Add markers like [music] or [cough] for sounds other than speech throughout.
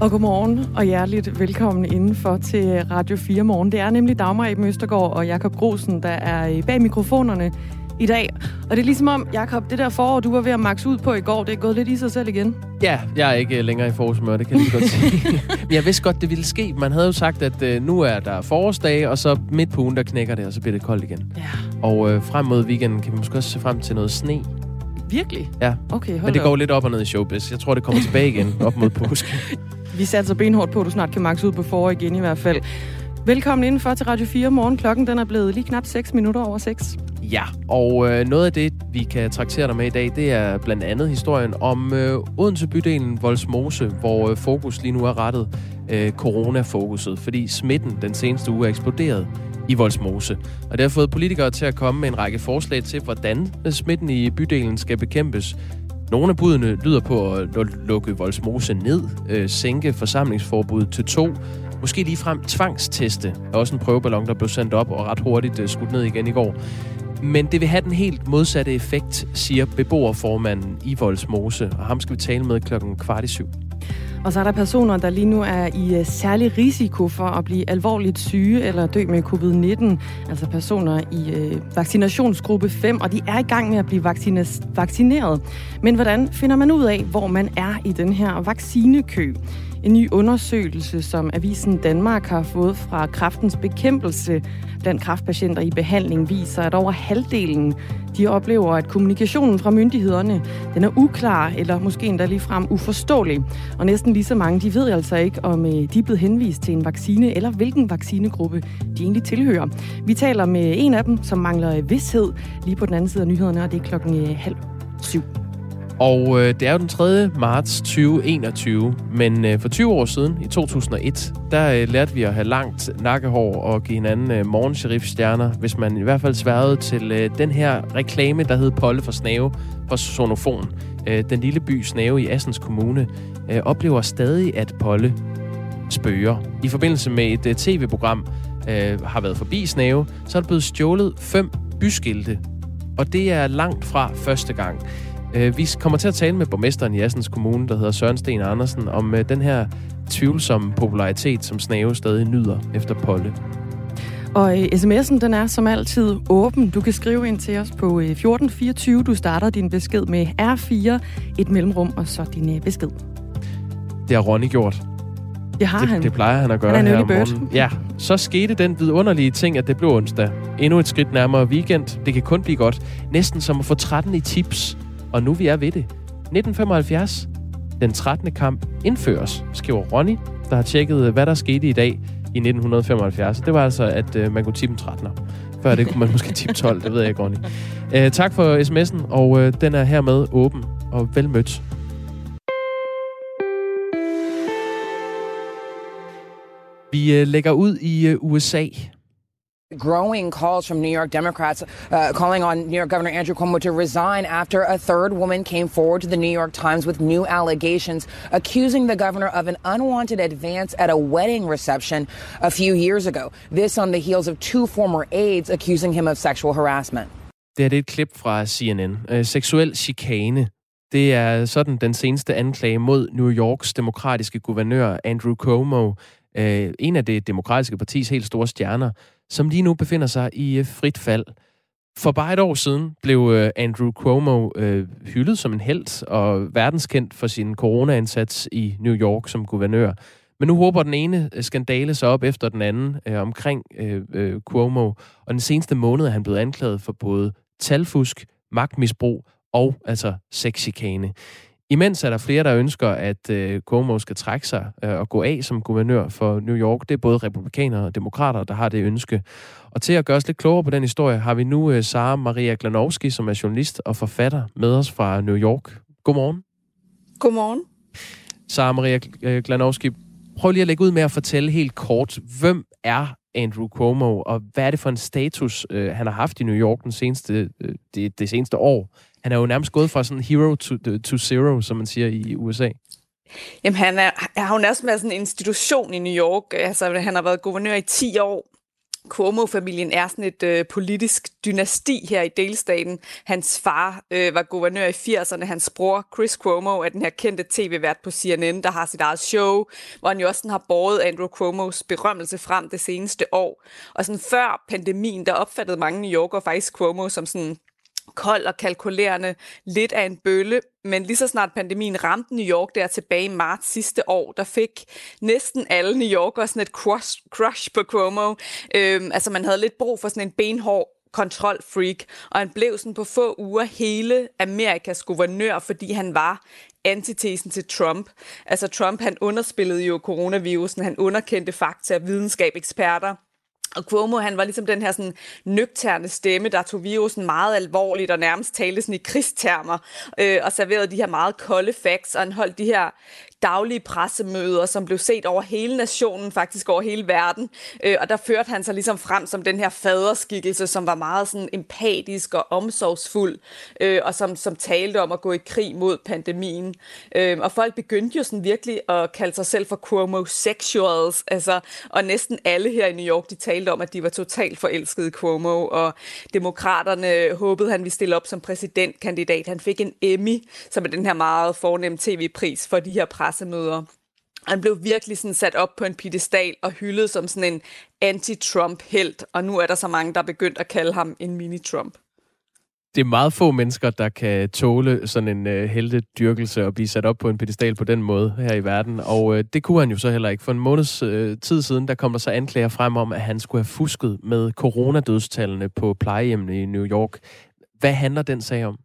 Og godmorgen og hjerteligt velkommen indenfor til Radio 4 Morgen. Det er nemlig Dagmar Eben Østergaard og Jakob Grosen, der er bag mikrofonerne i dag. Og det er ligesom om, Jakob, det der forår, du var ved at max ud på i går, det er gået lidt i sig selv igen. Ja, jeg er ikke længere i forårsmør, det kan jeg godt sige. [laughs] Men jeg vidste godt, det ville ske. Man havde jo sagt, at øh, nu er der forårsdage, og så midt på ugen, der knækker det, og så bliver det koldt igen. Ja. Og øh, frem mod weekenden kan vi måske også se frem til noget sne. Virkelig? Ja. Okay, hold Men det da går op. lidt op og ned i showbiz. Jeg tror, det kommer tilbage igen op mod påske. [laughs] Vi satser benhårdt på, at du snart kan makse ud på forår igen i hvert fald. Velkommen indenfor til Radio 4 Morgen. Klokken den er blevet lige knap 6 minutter over 6. Ja, og øh, noget af det, vi kan traktere dig med i dag, det er blandt andet historien om øh, Odense bydelen Volsmose, hvor øh, fokus lige nu er rettet øh, coronafokuset, fordi smitten den seneste uge er eksploderet i Volsmose. Og det har fået politikere til at komme med en række forslag til, hvordan øh, smitten i bydelen skal bekæmpes. Nogle af budene lyder på at lukke Voldsmose ned, øh, sænke forsamlingsforbuddet til to, måske lige frem tvangsteste, er også en prøveballon, der blev sendt op og ret hurtigt øh, skudt ned igen i går. Men det vil have den helt modsatte effekt, siger beboerformanden i Voldsmose, og ham skal vi tale med klokken kvart i syv. Og så er der personer, der lige nu er i øh, særlig risiko for at blive alvorligt syge eller dø med covid-19. Altså personer i øh, vaccinationsgruppe 5, og de er i gang med at blive vaccines- vaccineret. Men hvordan finder man ud af, hvor man er i den her vaccinekø? En ny undersøgelse, som Avisen Danmark har fået fra kraftens bekæmpelse blandt kraftpatienter i behandling, viser, at over halvdelen de oplever, at kommunikationen fra myndighederne den er uklar, eller måske endda ligefrem uforståelig. Og næsten lige så mange, de ved altså ikke, om øh, de er blevet henvist til en vaccine, eller hvilken vaccinegruppe de egentlig tilhører. Vi taler med en af dem, som mangler øh, vidshed, lige på den anden side af nyhederne, og det er klokken øh, halv syv. Og øh, det er jo den 3. marts 2021, men øh, for 20 år siden, i 2001, der øh, lærte vi at have langt nakkehår og give hinanden øh, morgensheriffstjerner, hvis man i hvert fald sværede til øh, den her reklame, der hed Polle for Snave fra Sonofon. Øh, den lille by Snave i Assens Kommune øh, oplever stadig, at Polle spøger. I forbindelse med et øh, tv-program øh, har været forbi Snave, så er der blevet stjålet fem byskilte. Og det er langt fra første gang. Øh, Vi kommer til at tale med borgmesteren i Assens Kommune, der hedder Søren Sten Andersen, om øh, den her tvivlsomme popularitet, som Snave stadig nyder efter Polle. Og øh, sms'en, den er som altid åben. Du kan skrive ind til os på øh, 1424. Du starter din besked med R4, et mellemrum, og så din besked. Det har Ronny gjort. Det har han. Det, det plejer han at gøre Han er her om morgenen. Ja, så skete den vidunderlige ting, at det blev onsdag. Endnu et skridt nærmere weekend. Det kan kun blive godt. Næsten som at få 13 i tips. Og nu vi er ved det. 1975. Den 13. kamp indføres, skriver Ronny, der har tjekket, hvad der skete i dag i 1975. Det var altså, at øh, man kunne tippe en 13'er. Før det kunne man måske tippe [laughs] 12, det ved jeg ikke, Ronny. Øh, tak for sms'en, og øh, den er hermed åben og velmødt. Vi øh, lægger ud i øh, USA. Growing calls from New York Democrats uh, calling on New York Governor Andrew Cuomo to resign after a third woman came forward to the New York Times with new allegations accusing the governor of an unwanted advance at a wedding reception a few years ago. This on the heels of two former aides accusing him of sexual harassment. Det her det er et klip fra CNN. Øh, seksuel chikane. Det er sådan den seneste anklage mod New Yorks demokratiske guvernør Andrew Cuomo, øh, en af det demokratiske partis helt store stjerner, som lige nu befinder sig i øh, frit fald. For bare et år siden blev øh, Andrew Cuomo øh, hyldet som en held og verdenskendt for sin coronaindsats i New York som guvernør. Men nu håber den ene øh, skandale sig op efter den anden øh, omkring øh, øh, Cuomo. Og den seneste måned er han blevet anklaget for både talfusk, magtmisbrug og altså sexchikane. Imens er der flere, der ønsker, at øh, Cuomo skal trække sig øh, og gå af som guvernør for New York. Det er både republikanere og demokrater, der har det ønske. Og til at gøre os lidt klogere på den historie, har vi nu øh, Sara Maria Glanowski, som er journalist og forfatter med os fra New York. Godmorgen. Godmorgen. Sara Maria øh, Glanowski, prøv lige at lægge ud med at fortælle helt kort, hvem er Andrew Cuomo, og hvad er det for en status, øh, han har haft i New York den seneste, øh, det, det seneste år? Han er jo nærmest gået fra sådan hero to, to zero, som man siger i USA. Jamen, han er, er jo nærmest været sådan en institution i New York. Altså, han har været guvernør i 10 år. Cuomo-familien er sådan et øh, politisk dynasti her i delstaten. Hans far øh, var guvernør i 80'erne. Hans bror, Chris Cuomo, er den her kendte tv-vært på CNN, der har sit eget show, hvor han jo også har båret Andrew Cuomos berømmelse frem det seneste år. Og sådan før pandemien, der opfattede mange New Yorkere faktisk Cuomo som sådan kold og kalkulerende, lidt af en bølle, men lige så snart pandemien ramte New York der tilbage i marts sidste år, der fik næsten alle New Yorkers sådan et crush, crush på Cuomo. Øhm, altså man havde lidt brug for sådan en benhård kontrolfreak, og han blev sådan på få uger hele Amerikas guvernør, fordi han var antitesen til Trump. Altså Trump, han underspillede jo coronavirusen, han underkendte fakta, videnskab, eksperter, og Cuomo, han var ligesom den her sådan nøgterne stemme, der tog virusen meget alvorligt og nærmest talte sådan i krigstermer øh, og serverede de her meget kolde facts, og han holdt de her daglige pressemøder, som blev set over hele nationen, faktisk over hele verden. Øh, og der førte han sig ligesom frem som den her faderskikkelse, som var meget sådan empatisk og omsorgsfuld, øh, og som, som talte om at gå i krig mod pandemien. Øh, og folk begyndte jo sådan virkelig at kalde sig selv for Cuomo-sexuals, altså, og næsten alle her i New York, de talte om, at de var totalt forelskede i Cuomo, og demokraterne håbede, han ville stille op som præsidentkandidat. Han fik en Emmy, som er den her meget fornemme tv-pris for de her pres pressemøder. Han blev virkelig sådan sat op på en pedestal og hyldet som sådan en anti-Trump-helt, og nu er der så mange, der er begyndt at kalde ham en mini-Trump. Det er meget få mennesker, der kan tåle sådan en øh, uh, heldedyrkelse og blive sat op på en pedestal på den måde her i verden. Og uh, det kunne han jo så heller ikke. For en måneds uh, tid siden, der kom der så anklager frem om, at han skulle have fusket med coronadødstallene på plejehjemmene i New York. Hvad handler den sag om?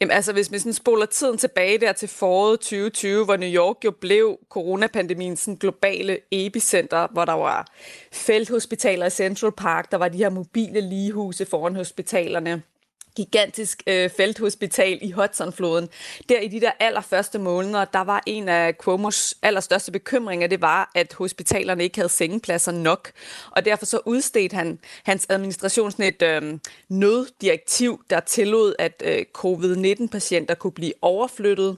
Jamen altså, hvis vi sådan spoler tiden tilbage der til foråret 2020, hvor New York jo blev coronapandemiens globale epicenter, hvor der var felthospitaler i Central Park, der var de her mobile ligehuse foran hospitalerne, gigantisk øh, felthospital i Hudsonfloden. Der i de der allerførste måneder, der var en af Cuomo's allerstørste bekymringer, det var, at hospitalerne ikke havde sengepladser nok. Og derfor så udstedte han hans administration sådan et øh, nøddirektiv, der tillod, at øh, covid-19-patienter kunne blive overflyttet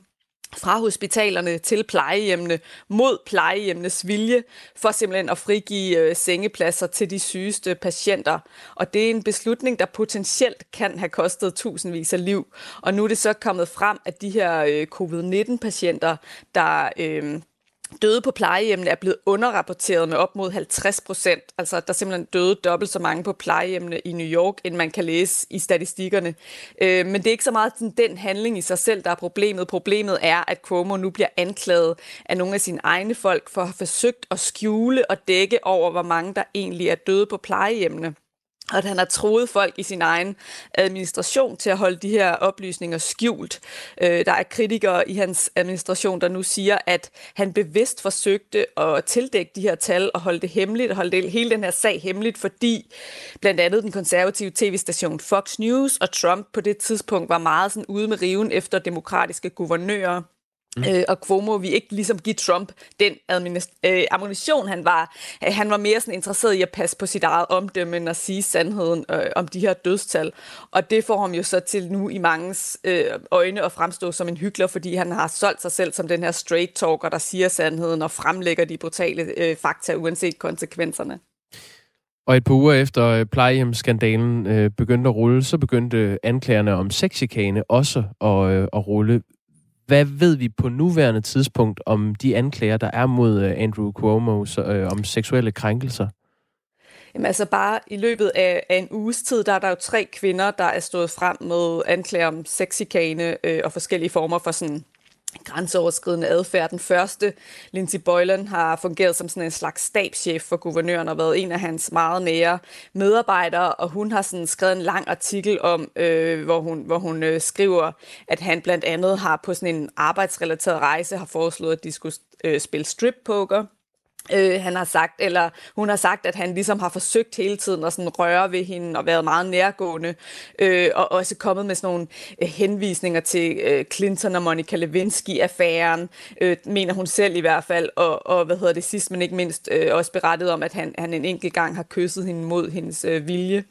fra hospitalerne til plejehjemmene mod plejehjemmenes vilje for simpelthen at frigive øh, sengepladser til de sygeste patienter. Og det er en beslutning, der potentielt kan have kostet tusindvis af liv. Og nu er det så kommet frem, at de her øh, covid-19-patienter, der øh, døde på plejehjemmene er blevet underrapporteret med op mod 50 procent. Altså, der er simpelthen døde dobbelt så mange på plejehjemmene i New York, end man kan læse i statistikkerne. Øh, men det er ikke så meget sådan, den handling i sig selv, der er problemet. Problemet er, at Cuomo nu bliver anklaget af nogle af sine egne folk for at have forsøgt at skjule og dække over, hvor mange der egentlig er døde på plejehjemmene og at han har troet folk i sin egen administration til at holde de her oplysninger skjult. Øh, der er kritikere i hans administration, der nu siger, at han bevidst forsøgte at tildække de her tal og holde det hemmeligt, og holde det, hele den her sag hemmeligt, fordi blandt andet den konservative tv-station Fox News og Trump på det tidspunkt var meget sådan ude med riven efter demokratiske guvernører. Mm. Øh, og Cuomo vi ikke ligesom give Trump den øh, ammunition, han var. Han var mere sådan interesseret i at passe på sit eget omdømme, end at sige sandheden øh, om de her dødstal. Og det får ham jo så til nu i mangens øh, øjne at fremstå som en hyggelig, fordi han har solgt sig selv som den her straight talker, der siger sandheden og fremlægger de brutale øh, fakta, uanset konsekvenserne. Og et par uger efter øh, plejehjemsskandalen øh, begyndte at rulle, så begyndte anklagerne om sexchikane også at, øh, at rulle. Hvad ved vi på nuværende tidspunkt om de anklager, der er mod øh, Andrew Cuomo så, øh, om seksuelle krænkelser? Jamen altså bare i løbet af, af en uges tid, der er der jo tre kvinder, der er stået frem med anklager om sexikane øh, og forskellige former for sådan grænseoverskridende adfærd. Den første, Lindsey Boylan, har fungeret som sådan en slags stabschef for guvernøren og været en af hans meget nære medarbejdere, og hun har sådan skrevet en lang artikel om, øh, hvor hun, hvor hun øh, skriver, at han blandt andet har på sådan en arbejdsrelateret rejse har foreslået, at de skulle øh, spille strip poker Øh, han har sagt, eller hun har sagt, at han ligesom har forsøgt hele tiden at sådan røre ved hende og været meget nærgående, øh, og også kommet med sådan nogle øh, henvisninger til øh, Clinton og Monica Lewinsky-affæren, øh, mener hun selv i hvert fald, og, og hvad hedder det sidst, men ikke mindst øh, også berettet om, at han, han en enkelt gang har kysset hende mod hendes øh, vilje.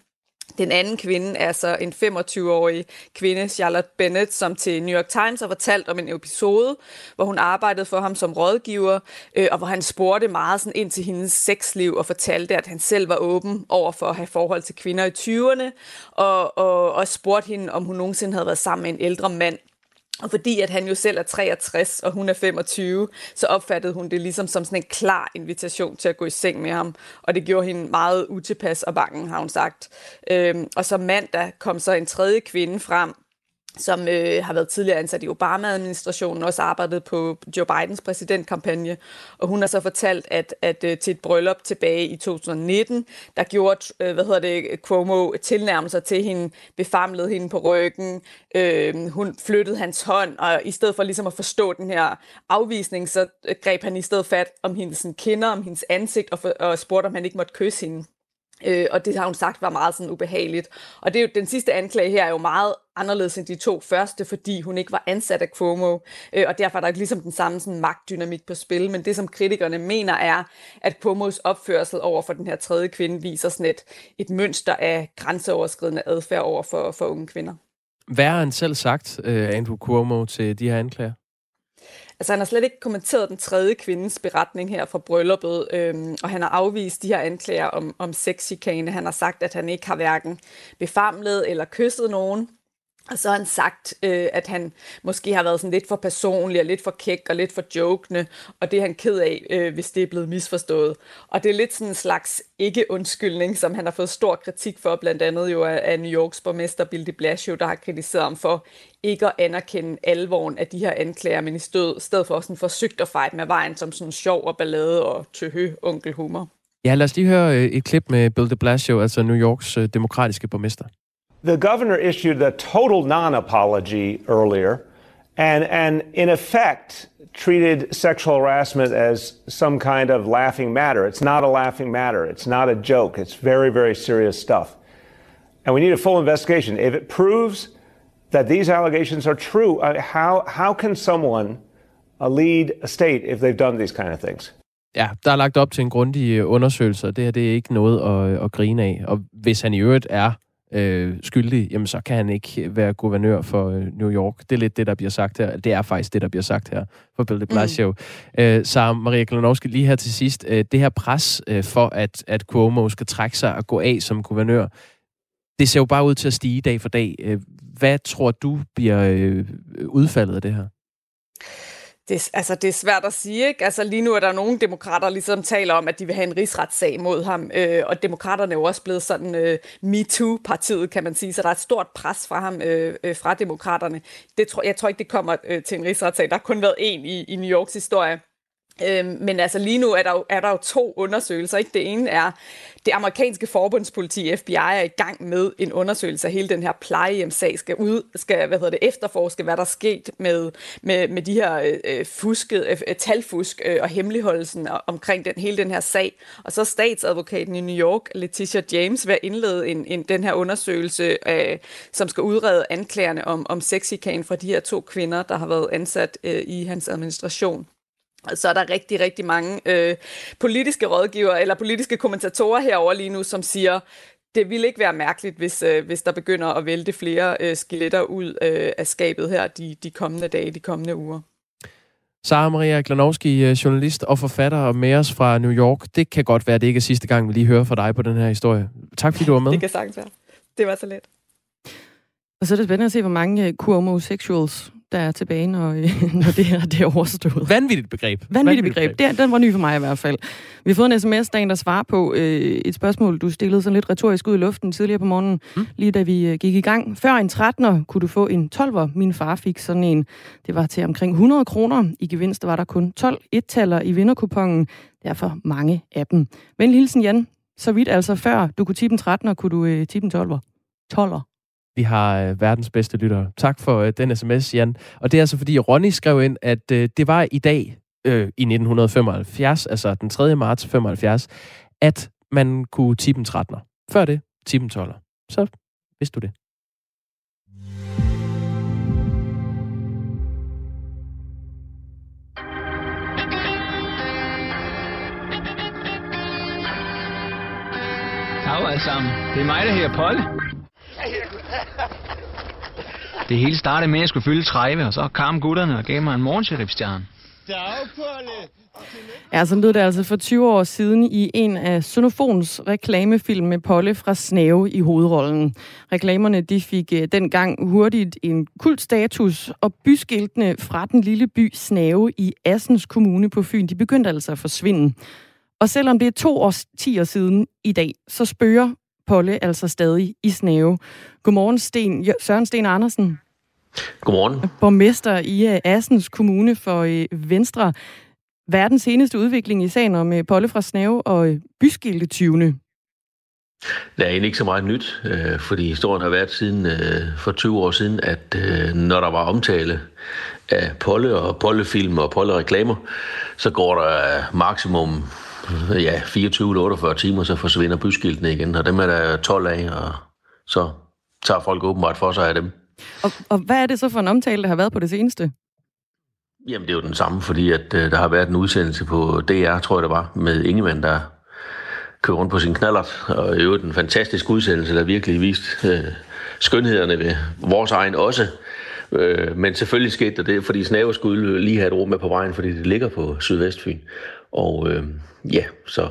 Den anden kvinde er så en 25-årig kvinde, Charlotte Bennett, som til New York Times har fortalt om en episode, hvor hun arbejdede for ham som rådgiver, øh, og hvor han spurgte meget sådan ind til hendes sexliv og fortalte, at han selv var åben over for at have forhold til kvinder i 20'erne, og, og, og spurgte hende, om hun nogensinde havde været sammen med en ældre mand. Og fordi at han jo selv er 63, og hun er 25, så opfattede hun det ligesom som sådan en klar invitation til at gå i seng med ham. Og det gjorde hende meget utilpas og bange, har hun sagt. Øhm, og så mandag kom så en tredje kvinde frem, som øh, har været tidligere ansat i Obama-administrationen, også arbejdet på Joe Bidens præsidentkampagne. Og hun har så fortalt, at, at øh, til et bryllup tilbage i 2019, der gjorde, øh, hvad hedder det, Cuomo tilnærmelser til hende, befamlede hende på ryggen, øh, hun flyttede hans hånd, og i stedet for ligesom at forstå den her afvisning, så øh, greb han i stedet fat om hendes kinder, om hendes ansigt, og, for, og spurgte, om han ikke måtte kysse hende. Øh, og det har hun sagt var meget sådan ubehageligt. Og det er jo, den sidste anklage her er jo meget anderledes end de to første, fordi hun ikke var ansat af Cuomo, øh, og derfor er der ikke ligesom den samme sådan, magtdynamik på spil. Men det, som kritikerne mener, er, at Cuomos opførsel over for den her tredje kvinde viser sådan et, et mønster af grænseoverskridende adfærd over for, for unge kvinder. Hvad har han selv sagt, øh, Andrew Cuomo, til de her anklager? Altså han har slet ikke kommenteret den tredje kvindes beretning her fra brylluppet, øhm, og han har afvist de her anklager om, om sexchikane. Han har sagt, at han ikke har hverken befamlet eller kysset nogen. Og så har han sagt, øh, at han måske har været sådan lidt for personlig og lidt for kæk og lidt for jokende, og det er han ked af, øh, hvis det er blevet misforstået. Og det er lidt sådan en slags ikke-undskyldning, som han har fået stor kritik for, blandt andet jo af, af New Yorks borgmester Bill de Blasio, der har kritiseret ham for ikke at anerkende alvoren af de her anklager, men i stedet, stedet for sådan forsøgt at fejde med vejen som sådan sjov og ballade og tøhø onkelhumor. Ja, lad os lige høre øh, et klip med Bill de Blasio, altså New Yorks øh, demokratiske borgmester. The governor issued a total non apology earlier and, and, in effect, treated sexual harassment as some kind of laughing matter. It's not a laughing matter, it's not a joke, it's very, very serious stuff. And we need a full investigation. If it proves that these allegations are true, uh, how, how can someone uh, lead a state if they've done these kind of things? Ja, der er lagt op til en grundig øh, undersøgelse, og det her det er ikke noget at, at grine af. Og hvis han i øvrigt er øh, skyldig, jamen så kan han ikke være guvernør for øh, New York. Det er lidt det, der bliver sagt her. Det er faktisk det, der bliver sagt her for Bill de mm. Blasio. Mm. Øh, så Maria Klonowski, lige her til sidst. Øh, det her pres øh, for, at, at Cuomo skal trække sig og gå af som guvernør, det ser jo bare ud til at stige dag for dag. Øh, hvad tror du bliver øh, udfaldet af det her? Det, altså, det er svært at sige, ikke? Altså, lige nu er der nogle demokrater, ligesom taler om, at de vil have en rigsretssag mod ham, øh, og demokraterne er jo også blevet sådan øh, MeToo-partiet, kan man sige, så der er et stort pres fra ham, øh, øh, fra demokraterne. Det tror, jeg tror ikke, det kommer øh, til en rigsretssag. Der har kun været en i, i New Yorks historie. Øhm, men altså lige nu er der, jo, er der jo to undersøgelser. Ikke? Det ene er, det amerikanske forbundspoliti, FBI, er i gang med en undersøgelse af hele den her plejehjemssag, skal, ud, skal hvad hedder det, efterforske, hvad der er sket med, med, med de her øh, øh fusket, øh, talfusk øh, og hemmeligholdelsen omkring den, hele den her sag. Og så statsadvokaten i New York, Letitia James, vil indlede en, en, den her undersøgelse, øh, som skal udrede anklagerne om, om sexikan fra de her to kvinder, der har været ansat øh, i hans administration så er der rigtig, rigtig mange øh, politiske rådgivere eller politiske kommentatorer herover lige nu, som siger, det ville ikke være mærkeligt, hvis, øh, hvis der begynder at vælte flere øh, skeletter ud øh, af skabet her de, de kommende dage, de kommende uger. Sara Maria Glanowski, øh, journalist og forfatter med os fra New York. Det kan godt være, at det ikke er sidste gang, vi lige hører fra dig på den her historie. Tak fordi du var med. det kan sagtens være. Det var så let. Og så er det spændende at se, hvor mange homosexuals der er tilbage, når, [laughs] når det her det er overstået. Vanvittigt begreb. Vanvittigt begreb. begreb. Det, den var ny for mig i hvert fald. Vi har fået en sms, der en, der svarer på øh, et spørgsmål, du stillede sådan lidt retorisk ud i luften tidligere på morgenen, mm. lige da vi øh, gik i gang. Før en 13'er kunne du få en 12'er. Min far fik sådan en. Det var til omkring 100 kroner. I gevinst var der kun 12 et-taller i vinderkupongen. Derfor mange af dem. Men hilsen Jan, så vidt altså før du kunne tippe en 13'er, kunne du øh, tippe en 12'er. 12'er. Vi har øh, verdens bedste lyttere. Tak for øh, den sms, Jan. Og det er altså fordi Ronny skrev ind, at øh, det var i dag øh, i 1975, altså den 3. marts 75, at man kunne tippe en 13'er. Før det, tippe en 12'er. Så vidste du det. Dag alle sammen. Det er mig, der her Polle. Det hele startede med, at jeg skulle fylde 30, og så kam gutterne og gav mig en morgensheriffstjerne. Ja, sådan lød det altså for 20 år siden i en af Sonofons reklamefilm med Polle fra Snave i hovedrollen. Reklamerne de fik øh, dengang hurtigt en kultstatus, og byskiltene fra den lille by Snave i Assens Kommune på Fyn, de begyndte altså at forsvinde. Og selvom det er to års år siden i dag, så spørger Polle altså stadig i Snave. Godmorgen, Sten, Søren Sten Andersen. Godmorgen. Borgmester i uh, Assens Kommune for uh, Venstre. Hvad er den seneste udvikling i sagen om uh, Polle fra Snave og byskiltetyvene? Der er egentlig ikke så meget nyt, øh, fordi historien har været siden øh, for 20 år siden, at øh, når der var omtale af Polle og Polle-film og Polle-reklamer, så går der maksimum ja, 24-48 timer, så forsvinder byskiltene igen, og dem er der 12 af, og så tager folk åbenbart for sig af dem. Og, og hvad er det så for en omtale, der har været på det seneste? Jamen, det er jo den samme, fordi at, øh, der har været en udsendelse på DR, tror jeg det var, med Ingemann, der kører rundt på sin knallert, og i øvrigt en fantastisk udsendelse, der virkelig vist øh, skønhederne ved vores egen også. Øh, men selvfølgelig skete der det, fordi Snave skulle lige have et rum med på vejen, fordi det ligger på Sydvestfyn. Og øh, ja, så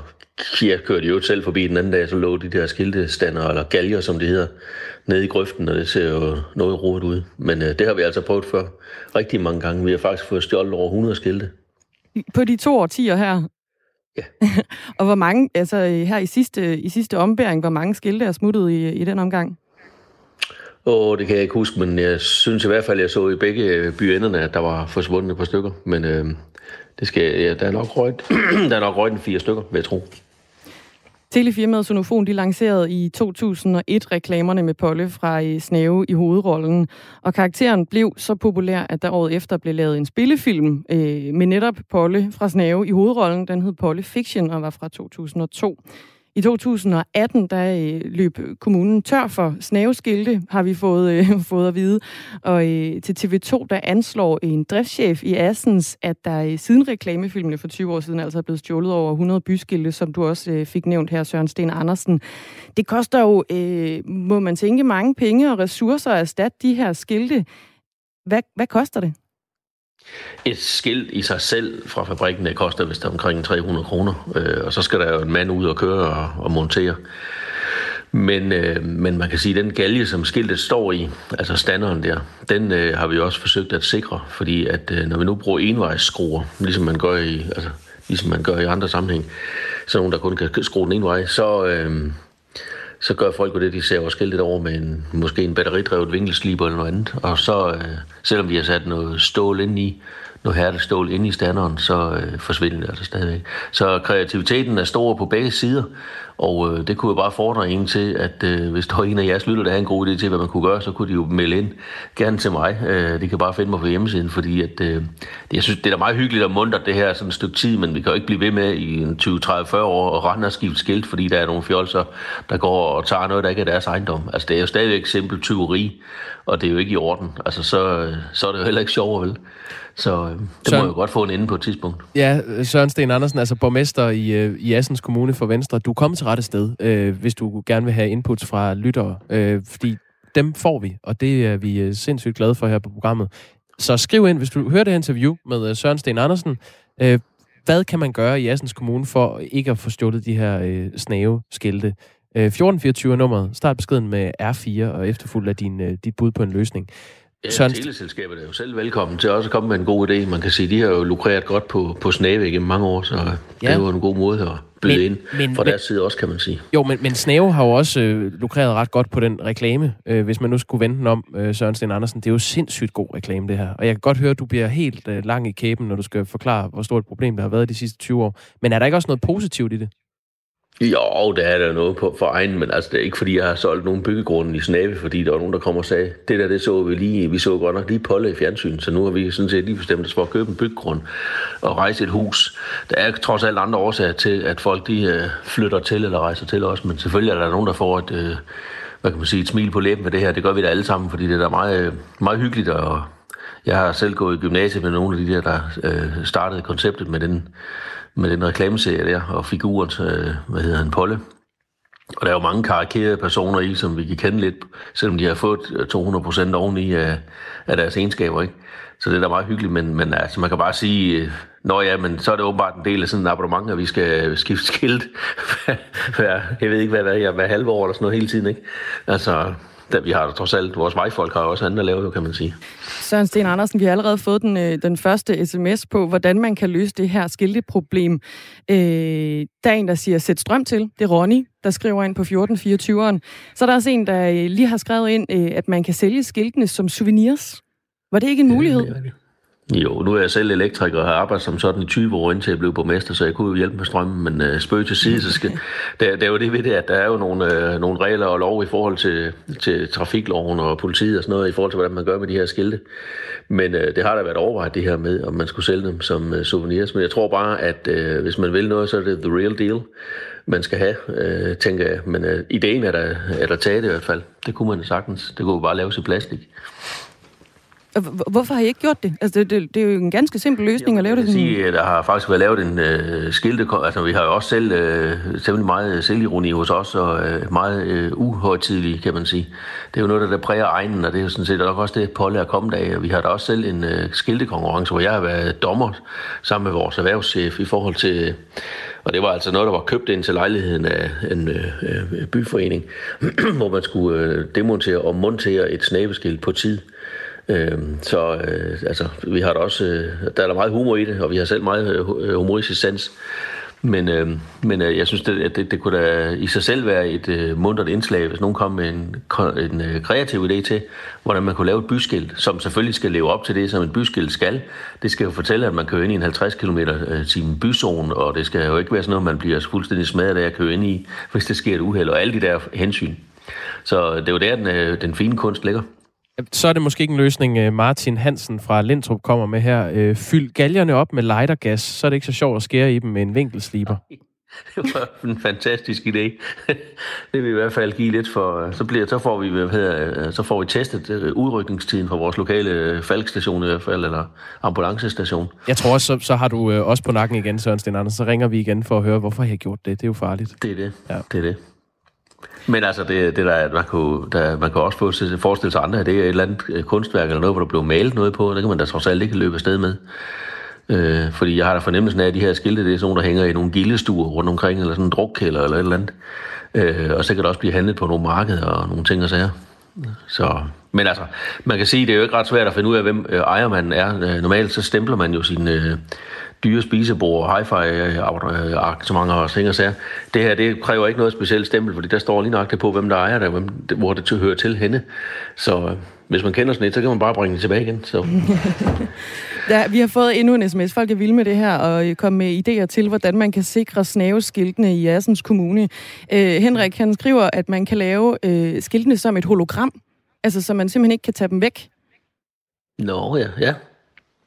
jeg kørte jo selv forbi den anden dag, så lå de der skiltestander, eller galger, som det hedder, nede i grøften, og det ser jo noget rodet ud. Men øh, det har vi altså prøvet før rigtig mange gange. Vi har faktisk fået stjålet over 100 skilte. På de to årtier her? Ja. [laughs] og hvor mange, altså her i sidste, i sidste ombæring, hvor mange skilte er smuttet i, i den omgang? Åh, det kan jeg ikke huske, men jeg synes i hvert fald, jeg så i begge byenderne, at der var forsvundet et par stykker. Men øh, det skal, ja, der er nok røget, [clears throat] der er nok røget en fire stykker, vil jeg tro. Telefirmaet Sonofon de lancerede i 2001 reklamerne med Polle fra øh, Snæve i hovedrollen, og karakteren blev så populær, at der året efter blev lavet en spillefilm øh, med netop Polle fra Snæve i hovedrollen. Den hed Polle Fiction og var fra 2002. I 2018, der øh, løb kommunen tør for snæveskilte, har vi fået, øh, [laughs] fået at vide. Og øh, til TV2, der anslår en driftschef i Assens, at der øh, siden reklamefilmene for 20 år siden altså er blevet stjålet over 100 byskilte, som du også øh, fik nævnt her, Søren Sten Andersen. Det koster jo, øh, må man tænke, mange penge og ressourcer at erstatte de her skilte. Hvad, hvad koster det? Et skilt i sig selv fra fabrikken, det koster vist omkring 300 kroner, øh, og så skal der jo en mand ud og køre og, og montere. Men, øh, men man kan sige, at den galge, som skiltet står i, altså standeren der, den øh, har vi også forsøgt at sikre, fordi at øh, når vi nu bruger envejsskruer, ligesom man gør i, altså, ligesom man gør i andre sammenhæng, så nogen, der kun kan skrue den ene vej, så, øh, så gør folk jo det, de ser også lidt over med en, måske en batteridrevet vinkelsliber eller noget andet. Og så, øh, selvom vi har sat noget stål ind i, noget hærdestål ind i standeren, så øh, forsvinder det altså stadigvæk. Så kreativiteten er stor på begge sider, og øh, det kunne jo bare fordre en til, at øh, hvis der var en af jeres lytter, der havde en god idé til, hvad man kunne gøre, så kunne de jo melde ind gerne til mig. Øh, de kan bare finde mig på hjemmesiden, fordi at, øh, jeg synes, det er da meget hyggeligt og mundt det her sådan et stykke tid, men vi kan jo ikke blive ved med i en 20, 30, 40 år og rende og skifte skilt, fordi der er nogle fjolser, der går og tager noget, der ikke er deres ejendom. Altså det er jo stadigvæk simpelt tyveri, og det er jo ikke i orden. Altså så, så er det jo heller ikke sjovere, vel? Så øh, det Søren, må jo godt få en ende på et tidspunkt. Ja, Søren Sten Andersen, altså borgmester i, øh, i Assens Kommune for Venstre. Du er kommet til rette sted, øh, hvis du gerne vil have inputs fra lyttere, øh, fordi dem får vi, og det er vi øh, sindssygt glade for her på programmet. Så skriv ind, hvis du hører det her interview med øh, Søren Sten Andersen. Øh, hvad kan man gøre i Assens Kommune for ikke at få stjålet de her øh, snave skilte? Øh, 1424 nummeret. Start beskeden med R4 og efterfulgt af din, øh, dit bud på en løsning. Ja, Søren... teleselskabet er jo selv velkommen til også at komme med en god idé. Man kan sige, de har jo lukreret godt på, på Snave igennem mange år, så ja. det er jo en god måde at byde men, ind men, fra deres side også, kan man sige. Jo, men, men Snave har jo også øh, lukreret ret godt på den reklame, øh, hvis man nu skulle vente den om, øh, Søren Sten Andersen. Det er jo sindssygt god reklame, det her. Og jeg kan godt høre, at du bliver helt øh, lang i kæben, når du skal forklare, hvor stort et problem der har været de sidste 20 år. Men er der ikke også noget positivt i det? Jo, der er der noget på, for egen, men altså, det er ikke fordi, jeg har solgt nogen byggegrunden i Snave, fordi der var nogen, der kom og sagde, det der, det så vi lige, vi så godt nok lige Polle i fjernsyn, så nu har vi sådan set lige bestemt os for at købe en byggegrund og rejse et hus. Der er trods alt andre årsager til, at folk de øh, flytter til eller rejser til også, men selvfølgelig er der nogen, der får et, øh, hvad kan man sige, et smil på læben ved det her. Det gør vi da alle sammen, fordi det er da meget, øh, meget hyggeligt, og jeg har selv gået i gymnasiet med nogle af de der, der øh, startede konceptet med den med den reklameserie der, og figuren, øh, hvad hedder han, Polle. Og der er jo mange karikerede personer i, som vi kan kende lidt, selvom de har fået øh, 200% oveni af, af deres egenskaber. Ikke? Så det er da meget hyggeligt, men, men altså, man kan bare sige, øh, Nå ja, men så er det åbenbart en del af sådan en abonnement, at vi skal skifte skilt [laughs] jeg ved ikke, hvad det er, hver halve år eller sådan noget hele tiden, ikke? Altså, da vi har trods alt, vores vejfolk har også andet at lave, kan man sige. Søren Sten Andersen, vi har allerede fået den, øh, den første sms på, hvordan man kan løse det her skilteproblem. Øh, der er en, der siger, sæt strøm til. Det er Ronny, der skriver ind på 1424'eren. Så er der også en, der øh, lige har skrevet ind, øh, at man kan sælge skiltene som souvenirs. Var det ikke en mulighed? Ja, det det. Jo, nu er jeg selv elektriker og har arbejdet som sådan i 20 år indtil jeg blev borgmester, så jeg kunne jo hjælpe med strømmen, men øh, spøg til side, så skal, [laughs] der, der er jo det ved det, at der er jo nogle, øh, nogle regler og lov i forhold til, til trafikloven og politiet og sådan noget, i forhold til, hvordan man gør med de her skilte. Men øh, det har da været overvejet det her med, om man skulle sælge dem som øh, souvenirs, men jeg tror bare, at øh, hvis man vil noget, så er det the real deal, man skal have, øh, tænker jeg. Men øh, ideen er der, er der taget i hvert fald. Det kunne man sagtens. Det kunne bare laves i plastik. Hvorfor har I ikke gjort det? Altså, det, det, det er jo en ganske simpel løsning Jamen, at lave det. Jeg sige, der har faktisk været lavet en uh, skilte, altså vi har jo også selv uh, temmelig meget selvironi hos os, og uh, meget uh, uhøjtidlig, kan man sige. Det er jo noget, der, der præger egnen, og det er jo sådan set nok også det, Polle er kommet af. Vi har da også selv en uh, skiltekonkurrence, hvor jeg har været dommer sammen med vores erhvervschef i forhold til, og det var altså noget, der var købt ind til lejligheden af en uh, byforening, [clears throat] hvor man skulle uh, demontere og montere et snabeskilt på tid. Øh, Øhm, så øh, altså, vi har da også, øh, der er der meget humor i det, og vi har selv meget øh, humoristisk sans. Men, øh, men øh, jeg synes, det, at det, det kunne da i sig selv være et øh, mundret indslag, hvis nogen kom med en, en øh, kreativ idé til, hvordan man kunne lave et byskilt, som selvfølgelig skal leve op til det, som et byskilt skal. Det skal jo fortælle, at man kører ind i en 50 km t byzone, og det skal jo ikke være sådan noget, man bliver fuldstændig smadret af at køre ind i, hvis det sker et uheld, og alle de der hensyn. Så øh, det er jo der, den, øh, den fine kunst ligger. Så er det måske ikke en løsning, øh, Martin Hansen fra Lindtrup kommer med her. Øh, fyld galjerne op med lightergas, så er det ikke så sjovt at skære i dem med en vinkelsliber. [laughs] Det var en fantastisk idé. [laughs] Det vil i hvert fald give lidt for... Så, bliver, så, får, vi, hvad hedder, så får vi testet øh, udrykningstiden fra vores lokale falkstation i hvert fald, eller ambulancestation. Jeg tror også, så, så har du også på nakken igen, Søren Sten Andersen. Så ringer vi igen for at høre, hvorfor jeg har gjort det. Det er jo farligt. Det er det. Ja. Det er det. Men altså, det, det der, man, kunne, der, man kan også få, forestille sig andre, at det er et eller andet øh, kunstværk eller noget, hvor der blev malet noget på. Det kan man da trods alt ikke løbe afsted med. Øh, fordi jeg har da fornemmelsen af, at de her skilte, det er sådan nogle, der hænger i nogle gildestuer rundt omkring, eller sådan en drukkælder eller et eller andet. Øh, og så kan det også blive handlet på nogle markeder og nogle ting og sager. Så, men altså, man kan sige, det er jo ikke ret svært at finde ud af, hvem øh, ejermanden er. Øh, normalt så stempler man jo sin, øh, dyre spisebord, hi-fi arrangementer og ting og sager. Det her, det kræver ikke noget specielt stempel, fordi der står lige nøjagtigt på, hvem der ejer det, hvem, hvor det hører til henne. Så øh, hvis man kender sådan et, så kan man bare bringe det tilbage igen. Så. [laughs] ja, vi har fået endnu en sms. Folk er vilde med det her, og komme med idéer til, hvordan man kan sikre snaveskiltene i Assens Kommune. Øh, Henrik, han skriver, at man kan lave øh, skiltene som et hologram. Altså, så man simpelthen ikke kan tage dem væk. Nå, ja, ja.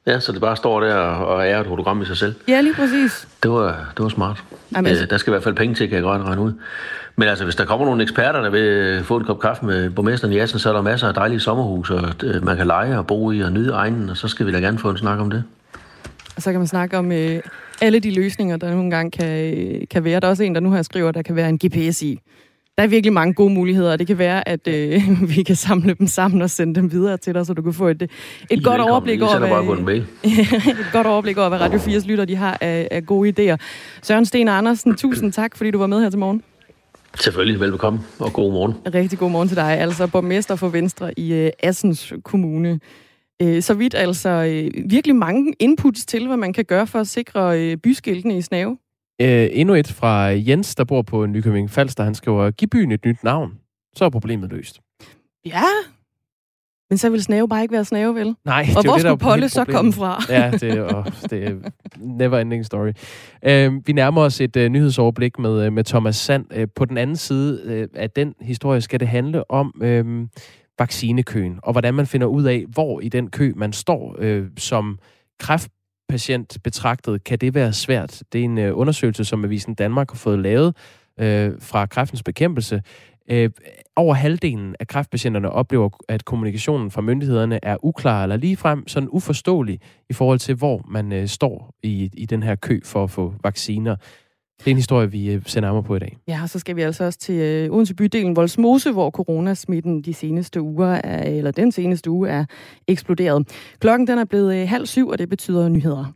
Ja, så det bare står der og er et hologram i sig selv. Ja, lige præcis. Det var, det var smart. Jamen, altså... Der skal i hvert fald penge til, kan jeg godt regne ud. Men altså, hvis der kommer nogle eksperter, der vil få en kop kaffe med borgmesteren i Assen, så er der masser af dejlige sommerhus, og øh, man kan lege og bo i og nyde egnen, og så skal vi da gerne få en snak om det. Og så kan man snakke om øh, alle de løsninger, der nogle gange kan, kan være. Der er også en, der nu har skriver, der kan være en GPS i. Der er virkelig mange gode muligheder, og det kan være, at øh, [laughs] vi kan samle dem sammen og sende dem videre til dig, så du kan få et, et godt overblik over, hvad, bare [laughs] et godt overblik over, hvad Radio 4's lytter de har af, af gode idéer. Søren Sten Andersen, tusind [clears throat] tak, fordi du var med her til morgen. Selvfølgelig, velbekomme, og god morgen. Rigtig god morgen til dig. Altså borgmester for Venstre i øh, Assens Kommune. Øh, så vidt altså øh, virkelig mange inputs til, hvad man kan gøre for at sikre øh, byskiltene i Snave. Øh, endnu et fra Jens, der bor på Nykøbing Falster. Han skriver, giv byen et nyt navn. Så er problemet løst. Ja, men så vil Snave bare ikke være Snave, vel? Nej, og det hvor det, skulle Polle så komme fra? ja, det er, oh, det er never ending story. Uh, vi nærmer os et uh, nyhedsoverblik med, uh, med Thomas Sand. Uh, på den anden side uh, af den historie skal det handle om uh, vaccinekøen, og hvordan man finder ud af, hvor i den kø man står uh, som kræft patient betragtet, kan det være svært. Det er en øh, undersøgelse, som Avisen Danmark har fået lavet øh, fra kræftens bekæmpelse. Øh, over halvdelen af kræftpatienterne oplever, at kommunikationen fra myndighederne er uklar eller ligefrem sådan uforståelig i forhold til, hvor man øh, står i, i den her kø for at få vacciner. Det er en historie, vi øh, ser nærmere på i dag. Ja, og så skal vi altså også til øh, Odense bydelen Volsmose, hvor coronasmitten de seneste uger, er, eller den seneste uge, er eksploderet. Klokken den er blevet øh, halv syv, og det betyder nyheder.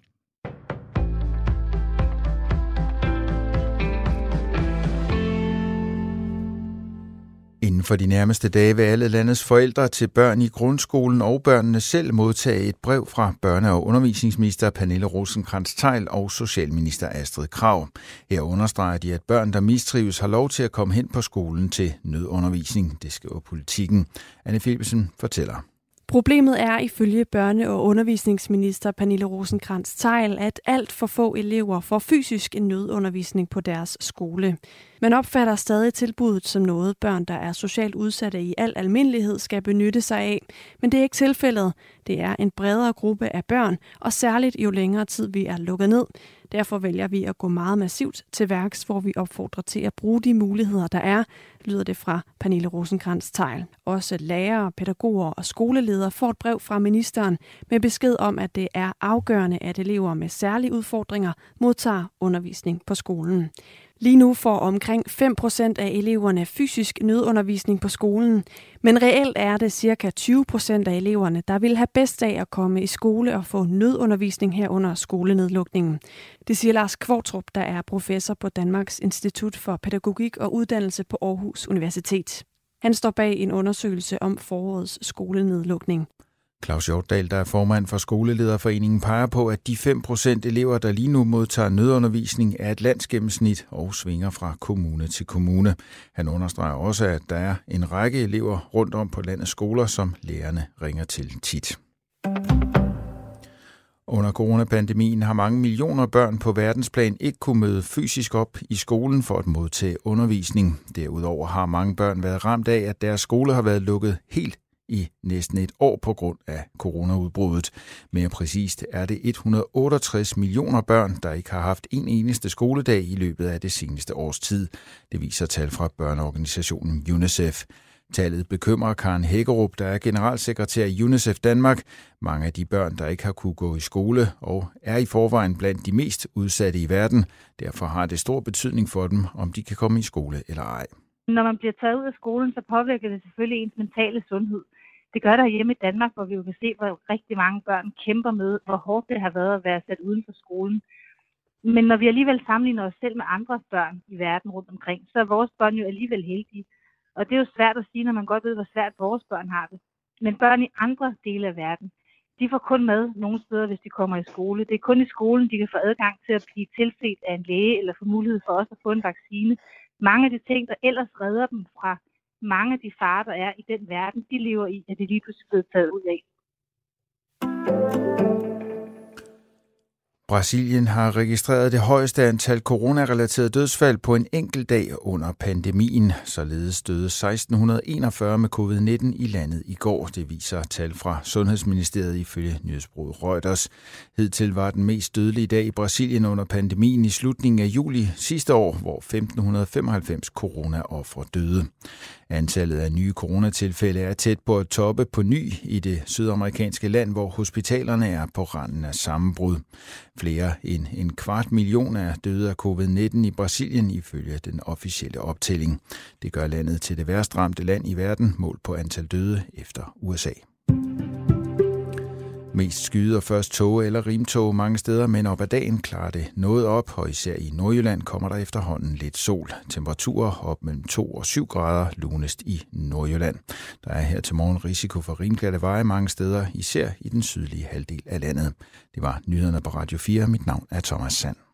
Inden for de nærmeste dage vil alle landets forældre til børn i grundskolen og børnene selv modtage et brev fra børne- og undervisningsminister Pernille rosenkrantz teil og socialminister Astrid Krav. Her understreger de, at børn, der mistrives, har lov til at komme hen på skolen til nødundervisning. Det skriver politikken. Anne Philipsen fortæller. Problemet er ifølge børne- og undervisningsminister Pernille rosenkrantz teil at alt for få elever får fysisk en nødundervisning på deres skole. Man opfatter stadig tilbuddet som noget, børn, der er socialt udsatte i al almindelighed, skal benytte sig af. Men det er ikke tilfældet. Det er en bredere gruppe af børn, og særligt jo længere tid vi er lukket ned. Derfor vælger vi at gå meget massivt til værks, hvor vi opfordrer til at bruge de muligheder, der er, lyder det fra Pernille rosenkrantz Tejl. Også lærere, pædagoger og skoleledere får et brev fra ministeren med besked om, at det er afgørende, at elever med særlige udfordringer modtager undervisning på skolen. Lige nu får omkring 5% af eleverne fysisk nødundervisning på skolen, men reelt er det ca. 20% af eleverne, der vil have bedst af at komme i skole og få nødundervisning her under skolenedlukningen. Det siger Lars Kvartrup, der er professor på Danmarks Institut for Pædagogik og Uddannelse på Aarhus Universitet. Han står bag en undersøgelse om forårets skolenedlukning. Claus Hjortdal, der er formand for Skolelederforeningen, peger på, at de 5% elever, der lige nu modtager nødundervisning, er et landsgennemsnit og svinger fra kommune til kommune. Han understreger også, at der er en række elever rundt om på landets skoler, som lærerne ringer til tit. Under coronapandemien har mange millioner børn på verdensplan ikke kunne møde fysisk op i skolen for at modtage undervisning. Derudover har mange børn været ramt af, at deres skole har været lukket helt i næsten et år på grund af coronaudbruddet. Mere præcist er det 168 millioner børn, der ikke har haft en eneste skoledag i løbet af det seneste års tid. Det viser tal fra børneorganisationen UNICEF. Tallet bekymrer Karen Hækkerup, der er generalsekretær i UNICEF Danmark. Mange af de børn, der ikke har kunne gå i skole og er i forvejen blandt de mest udsatte i verden. Derfor har det stor betydning for dem, om de kan komme i skole eller ej. Når man bliver taget ud af skolen, så påvirker det selvfølgelig ens mentale sundhed. Det gør der hjemme i Danmark, hvor vi jo kan se, hvor rigtig mange børn kæmper med, hvor hårdt det har været at være sat uden for skolen. Men når vi alligevel sammenligner os selv med andre børn i verden rundt omkring, så er vores børn jo alligevel heldige. Og det er jo svært at sige, når man godt ved, hvor svært vores børn har det. Men børn i andre dele af verden, de får kun med nogle steder, hvis de kommer i skole. Det er kun i skolen, de kan få adgang til at blive tilset af en læge eller få mulighed for også at få en vaccine. Mange af de ting, der ellers redder dem fra mange af de farer, der er i den verden, de lever i, at det lige pludselig blevet taget ud af. Brasilien har registreret det højeste antal coronarelaterede dødsfald på en enkelt dag under pandemien. Således døde 1641 med covid-19 i landet i går. Det viser tal fra Sundhedsministeriet ifølge nyhedsbruget Reuters. Hidtil var den mest dødelige dag i Brasilien under pandemien i slutningen af juli sidste år, hvor 1595 coronaofre døde. Antallet af nye coronatilfælde er tæt på at toppe på ny i det sydamerikanske land, hvor hospitalerne er på randen af sammenbrud. Flere end en kvart million er døde af covid-19 i Brasilien ifølge den officielle optælling. Det gør landet til det værst ramte land i verden, målt på antal døde efter USA. Mest skyder først tog eller rimtog mange steder, men op ad dagen klarer det noget op, og især i Nordjylland kommer der efterhånden lidt sol. Temperaturer op mellem 2 og 7 grader lunest i Nordjylland. Der er her til morgen risiko for rimglatte veje mange steder, især i den sydlige halvdel af landet. Det var nyhederne på Radio 4. Mit navn er Thomas Sand.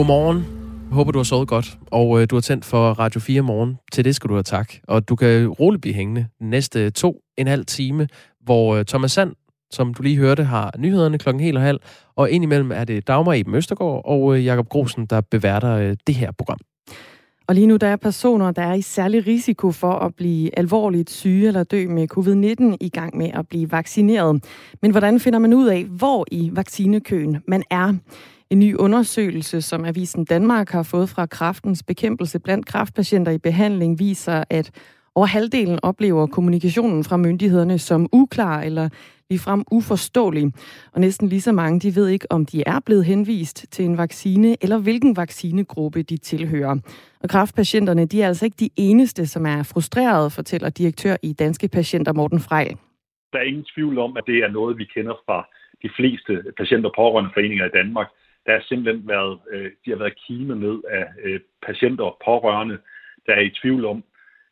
Godmorgen. Jeg håber, du har sovet godt, og øh, du har tændt for Radio 4 morgen. Til det skal du have tak. Og du kan roligt blive hængende næste to en halv time, hvor øh, Thomas Sand, som du lige hørte, har nyhederne klokken helt og halv, og indimellem er det Dagmar Eben Østergaard og øh, Jakob Grosen, der beværter øh, det her program. Og lige nu der er personer, der er i særlig risiko for at blive alvorligt syge eller dø med covid-19 i gang med at blive vaccineret. Men hvordan finder man ud af, hvor i vaccinekøen man er? En ny undersøgelse, som Avisen Danmark har fået fra kraftens bekæmpelse blandt kraftpatienter i behandling, viser, at Over halvdelen oplever kommunikationen fra myndighederne som uklar eller ligefrem uforståelig. Og næsten lige så mange, de ved ikke, om de er blevet henvist til en vaccine, eller hvilken vaccinegruppe de tilhører. Og kraftpatienterne, de er altså ikke de eneste, som er frustrerede, fortæller direktør i Danske Patienter Morten Frejl. Der er ingen tvivl om, at det er noget, vi kender fra de fleste patienter- og pårørendeforeninger i Danmark. Der har simpelthen været, øh, de har været kime ned af øh, patienter og pårørende, der er i tvivl om,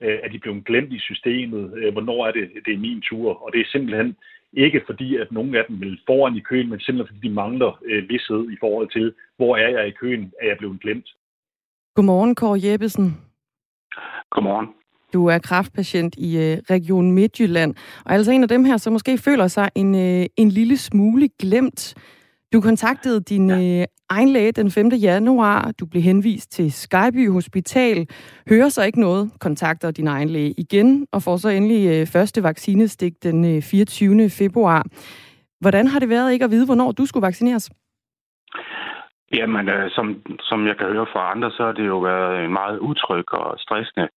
øh, at de blevet glemt i systemet. Hvornår er det, det er min tur? Og det er simpelthen ikke fordi, at nogle af dem vil foran i køen, men simpelthen fordi de mangler øh, vidshed i forhold til, hvor er jeg i køen? Er jeg blevet glemt? Godmorgen, Kåre Jeppesen. Godmorgen. Du er kraftpatient i øh, Region Midtjylland, og altså en af dem her, som måske føler sig en, øh, en lille smule glemt. Du kontaktede din ja. øh, egen læge den 5. januar. Du blev henvist til Skyby Hospital. Hører så ikke noget, kontakter din egen læge igen, og får så endelig øh, første vaccinestik den øh, 24. februar. Hvordan har det været ikke at vide, hvornår du skulle vaccineres? Jamen, øh, som, som jeg kan høre fra andre, så har det jo været en meget utryg og stressende,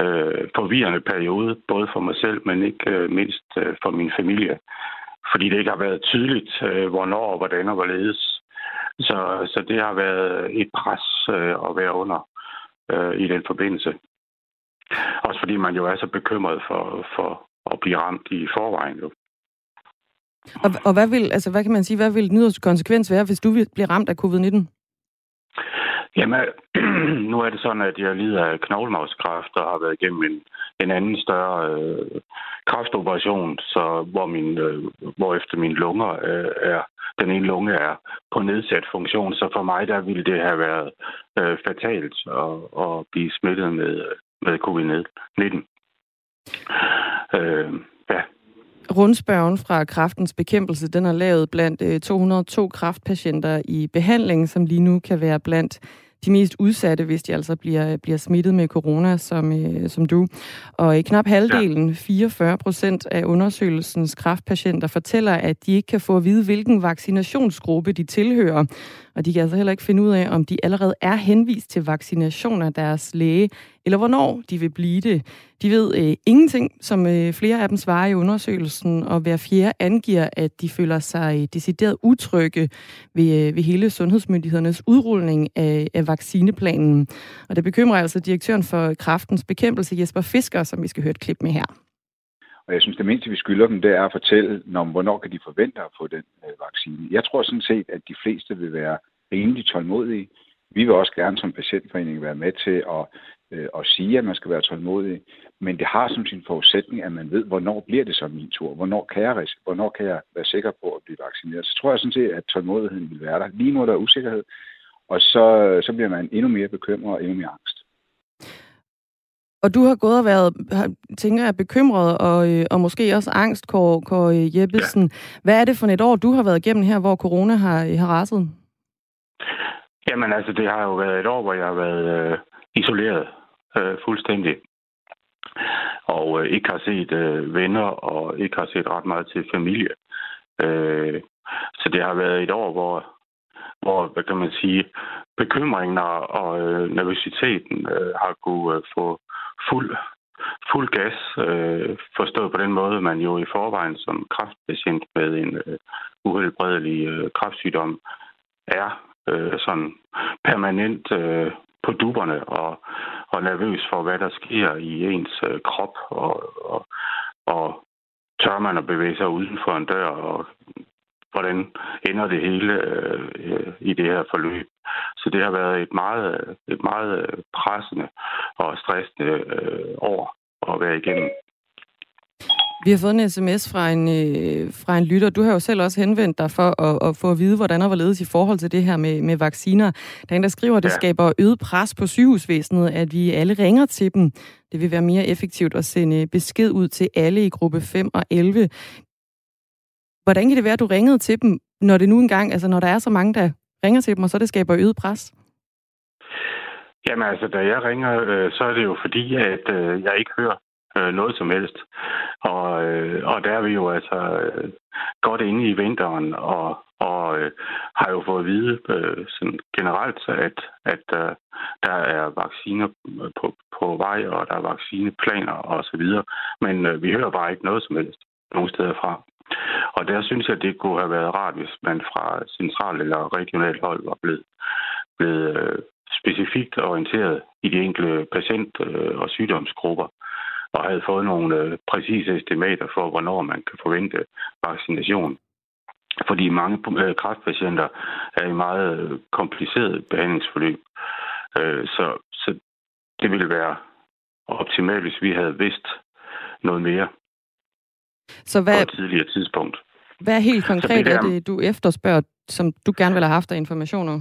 øh, forvirrende periode, både for mig selv, men ikke øh, mindst øh, for min familie fordi det ikke har været tydeligt, øh, hvornår og hvordan og hvorledes. Så, så det har været et pres øh, at være under øh, i den forbindelse. Også fordi man jo er så bekymret for, for at blive ramt i forvejen. Jo. Og, og hvad, vil, altså, hvad kan man sige, hvad vil den yderste konsekvens være, hvis du bliver ramt af covid-19? Jamen, [clears throat] nu er det sådan, at jeg lider af knoglemavskræft og har været igennem en, en anden større øh, kræftoperation, så hvor, min, øh, hvor efter mine lunger øh, er, den ene lunge er på nedsat funktion. Så for mig, der ville det have været øh, fatalt at, at blive smittet med, med covid-19. Øh, ja. Rundspørgen fra kraftens bekæmpelse, den er lavet blandt 202 øh, kraftpatienter i behandling, som lige nu kan være blandt de mest udsatte, hvis de altså bliver, bliver smittet med corona, som, øh, som du. Og i knap halvdelen, 44 procent af undersøgelsens kraftpatienter, fortæller, at de ikke kan få at vide, hvilken vaccinationsgruppe de tilhører. Og de kan altså heller ikke finde ud af, om de allerede er henvist til vaccination af deres læge, eller hvornår de vil blive det. De ved øh, ingenting, som øh, flere af dem svarer i undersøgelsen, og hver fjerde angiver, at de føler sig øh, decideret utrygge ved, øh, ved hele sundhedsmyndighedernes udrulning af, af vaccineplanen. Og det bekymrer altså direktøren for kraftens bekæmpelse, Jesper Fisker, som vi skal høre et klip med her. Og jeg synes, det mindste, vi skylder dem, det er at fortælle, når, hvornår kan de forvente at få den øh, vaccine. Jeg tror sådan set, at de fleste vil være rimelig tålmodige. Vi vil også gerne som patientforening være med til at, øh, at sige, at man skal være tålmodig. Men det har som sin forudsætning, at man ved, hvornår bliver det så min tur? Hvornår kan jeg, hvornår kan jeg være sikker på at blive vaccineret? Så tror jeg sådan set, at tålmodigheden vil være der. Lige nu er der usikkerhed, og så, så bliver man endnu mere bekymret og endnu mere angst. Og du har gået og været, tænker jeg, bekymret og, øh, og måske også angst, Kåre, Kåre Jeppesen. Ja. Hvad er det for et år, du har været igennem her, hvor corona har, har raset? Jamen altså, det har jo været et år, hvor jeg har været øh, isoleret øh, fuldstændig. Og øh, ikke har set øh, venner og ikke har set ret meget til familie. Øh, så det har været et år, hvor, hvor hvad kan man sige, bekymringen og øh, nervøsiteten øh, har kunne øh, få fuld, fuld gas, øh, forstået på den måde, man jo i forvejen som kraftpatient med en øh, uhelbredelig øh, kraftsygdom er øh, sådan permanent øh, på duberne og, og nervøs for, hvad der sker i ens øh, krop, og, og, og tør man at bevæge sig uden for en dør, og hvordan ender det hele øh, i det her forløb. Så det har været et meget, et meget pressende og stressende øh, år at være igennem. Vi har fået en sms fra en, øh, fra en lytter. Du har jo selv også henvendt dig for at, at få at vide, hvordan og hvorledes i forhold til det her med, med vacciner. Der er en, der skriver, at det ja. skaber øget pres på sygehusvæsenet, at vi alle ringer til dem. Det vil være mere effektivt at sende besked ud til alle i gruppe 5 og 11. Hvordan kan det være, at du ringede til dem, når det nu engang, altså når der er så mange, der ringer til dem, og så det skaber øget pres? Jamen altså, da jeg ringer, øh, så er det jo fordi, at øh, jeg ikke hører øh, noget som helst. Og, øh, og der er vi jo altså øh, godt inde i vinteren, og, og øh, har jo fået at vide øh, sådan generelt, at, at øh, der er vacciner på, på vej, og der er vaccineplaner osv. Men øh, vi hører bare ikke noget som helst nogen steder fra. Og der synes jeg, det kunne have været rart, hvis man fra central eller regional hold var blevet, blevet øh, specifikt orienteret i de enkelte patient- øh, og sygdomsgrupper og havde fået nogle øh, præcise estimater for, hvornår man kan forvente vaccination. Fordi mange øh, kræftpatienter er i meget øh, kompliceret behandlingsforløb. Øh, så, så det ville være optimalt, hvis vi havde vidst noget mere så hvad, på et tidligere tidspunkt. Hvad er helt konkret det der, er det, du efterspørger, som du gerne vil have haft af informationer?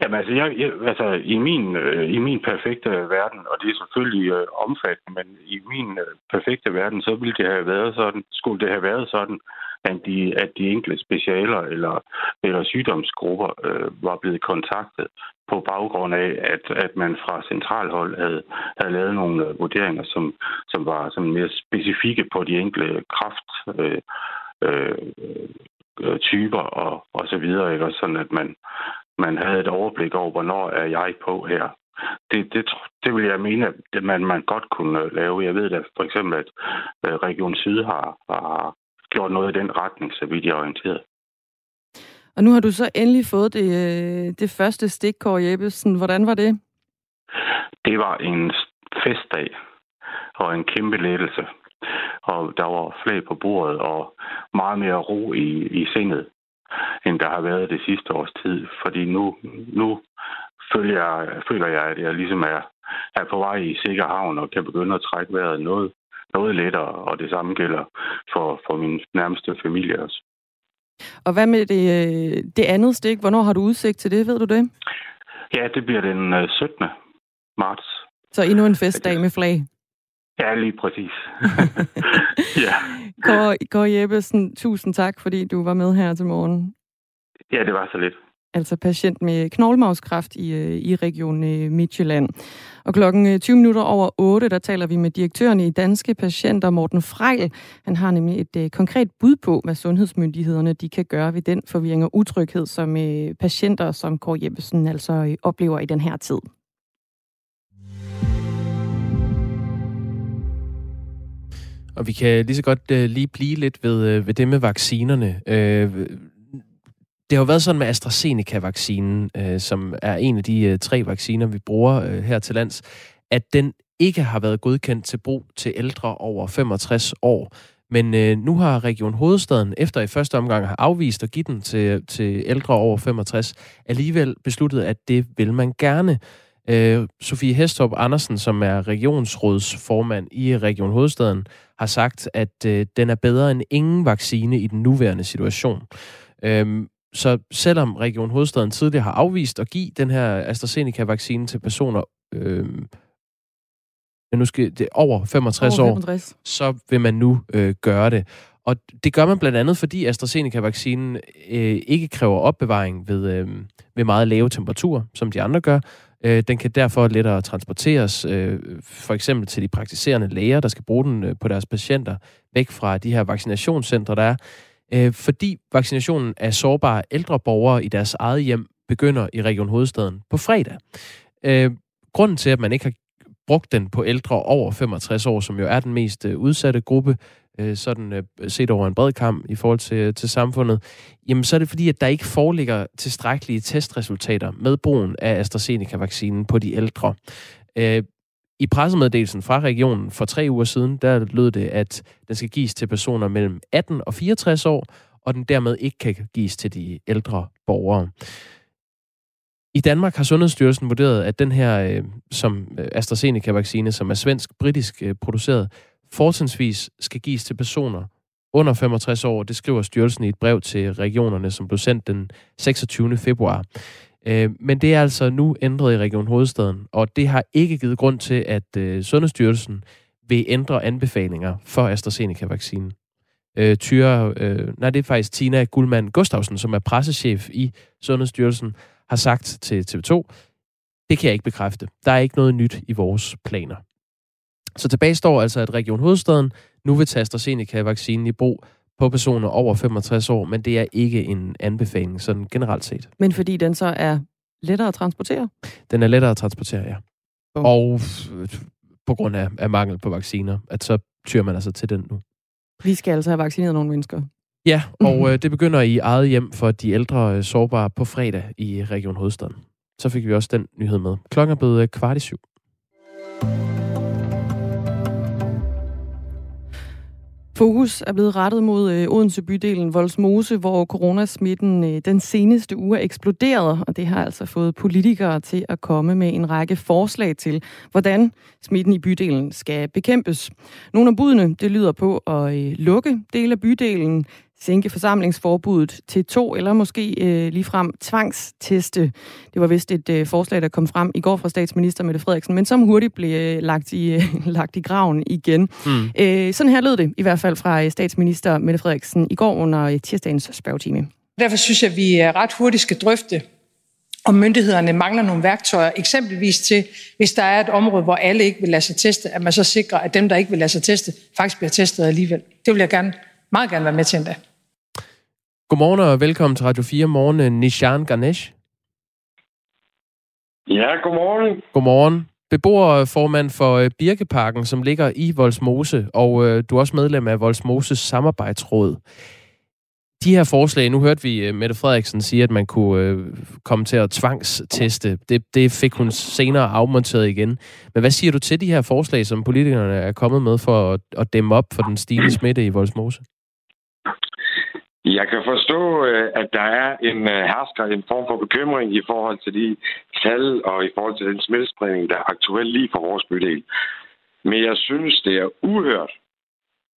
Jamen altså, jeg, jeg, altså i, min, øh, i min perfekte verden, og det er selvfølgelig øh, omfattende, men i min øh, perfekte verden, så ville det have været sådan, skulle det have været sådan, at de, at de enkelte specialer eller, eller sygdomsgrupper øh, var blevet kontaktet på baggrund af, at, at man fra centralhold havde, havde lavet nogle øh, vurderinger, som, som var som mere specifikke på de enkelte kraft øh, øh, øh, typer og, og så videre, ikke? Og sådan at man, man havde et overblik over, hvornår er jeg på her. Det, det, det vil jeg mene, at man, man godt kunne lave. Jeg ved da for eksempel, at øh, Region Syd har, har gjort noget i den retning, så vidt jeg er orienteret. Og nu har du så endelig fået det, øh, det første stik, Kåre Jeppesen. Hvordan var det? Det var en festdag og en kæmpe lettelse. Og der var flag på bordet og meget mere ro i, i sindet end der har været det sidste års tid. Fordi nu, nu føler, jeg, føler jeg, at jeg ligesom er, er på vej i sikker havn og kan begynde at trække vejret noget, noget lettere, og det samme gælder for, for min nærmeste familie også. Og hvad med det, øh, det andet stik? Hvornår har du udsigt til det, ved du det? Ja, det bliver den 17. Øh, marts. Så endnu en festdag med flag? Ja, lige præcis. [laughs] ja. Kåre, Kåre Jeppesen, tusind tak, fordi du var med her til morgen. Ja, det var så lidt. Altså patient med knoglmavskræft i, øh, i Region øh, Midtjylland. Og klokken 20 minutter over 8, der taler vi med direktøren i Danske Patienter, Morten Frejl. Han har nemlig et uh, konkret bud på, hvad sundhedsmyndighederne de kan gøre ved den forvirring og utryghed, som uh, patienter som Kåre Jeppesen altså uh, oplever i den her tid. Og vi kan lige så godt øh, lige blive lidt ved, øh, ved det med vaccinerne. Øh, det har jo været sådan med AstraZeneca-vaccinen, øh, som er en af de øh, tre vacciner, vi bruger øh, her til lands, at den ikke har været godkendt til brug til ældre over 65 år. Men øh, nu har Region Hovedstaden, efter i første omgang har afvist at give den til, til ældre over 65, alligevel besluttet, at det vil man gerne. Øh, Sofie Hestorp Andersen, som er regionsrådsformand i Region Hovedstaden, har sagt, at øh, den er bedre end ingen vaccine i den nuværende situation. Øh, så selvom Region Hovedstaden tidligere har afvist at give den her AstraZeneca-vaccine til personer øh, nu skal det over 65 over 65. år, så vil man nu øh, gøre det. Og det gør man blandt andet, fordi AstraZeneca-vaccinen øh, ikke kræver opbevaring ved, øh, ved meget lave temperaturer, som de andre gør. Øh, den kan derfor lettere transporteres, øh, for eksempel til de praktiserende læger, der skal bruge den øh, på deres patienter, væk fra de her vaccinationscentre, der er. Øh, fordi vaccinationen af sårbare ældre borgere i deres eget hjem begynder i Region Hovedstaden på fredag. Øh, grunden til, at man ikke har brugt den på ældre over 65 år, som jo er den mest øh, udsatte gruppe, øh, sådan øh, set over en bred kamp i forhold til, til samfundet, jamen så er det fordi, at der ikke foreligger tilstrækkelige testresultater med brugen af AstraZeneca-vaccinen på de ældre. Øh, I pressemeddelelsen fra regionen for tre uger siden, der lød det, at den skal gives til personer mellem 18 og 64 år, og den dermed ikke kan gives til de ældre borgere. I Danmark har Sundhedsstyrelsen vurderet, at den her øh, som øh, AstraZeneca-vaccine, som er svensk-britisk øh, produceret, fortrinsvis skal gives til personer under 65 år. Det skriver styrelsen i et brev til regionerne, som blev sendt den 26. februar. Øh, men det er altså nu ændret i Region Hovedstaden, og det har ikke givet grund til, at øh, Sundhedsstyrelsen vil ændre anbefalinger for AstraZeneca-vaccinen. Øh, Tyre, øh, nej, det er faktisk Tina Guldmann Gustafsen, som er pressechef i Sundhedsstyrelsen, har sagt til TV2, det kan jeg ikke bekræfte. Der er ikke noget nyt i vores planer. Så tilbage står altså, at Region Hovedstaden nu vil tage AstraZeneca-vaccinen i brug på personer over 65 år, men det er ikke en anbefaling sådan generelt set. Men fordi den så er lettere at transportere? Den er lettere at transportere, ja. Oh. Og på grund af, af mangel på vacciner, at så tyrer man altså til den nu. Vi skal altså have vaccineret nogle mennesker. Ja, [laughs] og øh, det begynder i eget hjem for de ældre øh, sårbare på fredag i Region Hovedstaden. Så fik vi også den nyhed med. Klokken er blevet øh, kvart i syv. Fokus er blevet rettet mod øh, Odense bydelen Voldsmose, hvor coronasmitten øh, den seneste uge er eksploderet, og det har altså fået politikere til at komme med en række forslag til, hvordan smitten i bydelen skal bekæmpes. Nogle af budene det lyder på at øh, lukke dele af bydelen, sænke forsamlingsforbuddet til to, eller måske øh, ligefrem tvangsteste. Det var vist et øh, forslag, der kom frem i går fra statsminister Mette Frederiksen, men som hurtigt blev øh, lagt, i, øh, [laughs] lagt i graven igen. Mm. Øh, sådan her lød det i hvert fald fra øh, statsminister Mette Frederiksen i går under øh, tirsdagens spørgetime. Derfor synes jeg, at vi ret hurtigt skal drøfte, om myndighederne mangler nogle værktøjer, eksempelvis til, hvis der er et område, hvor alle ikke vil lade sig teste, at man så sikrer, at dem, der ikke vil lade sig teste, faktisk bliver testet alligevel. Det vil jeg gerne, meget gerne være med til endda. Godmorgen og velkommen til Radio 4 Morgen, Nishan Ganesh. Ja, godmorgen. Godmorgen. Beboerformand for øh, Birkeparken, som ligger i Voldsmose, og øh, du er også medlem af Voldsmoses samarbejdsråd. De her forslag, nu hørte vi øh, Mette Frederiksen sige, at man kunne øh, komme til at tvangsteste. Det, det fik hun senere afmonteret igen. Men hvad siger du til de her forslag, som politikerne er kommet med for at, at dæmme op for den stigende smitte i Voldsmose? Jeg kan forstå, øh, at der er en øh, hersker, en form for bekymring i forhold til de tal og i forhold til den smittespredning, der er aktuelt lige for vores bydel. Men jeg synes, det er uhørt,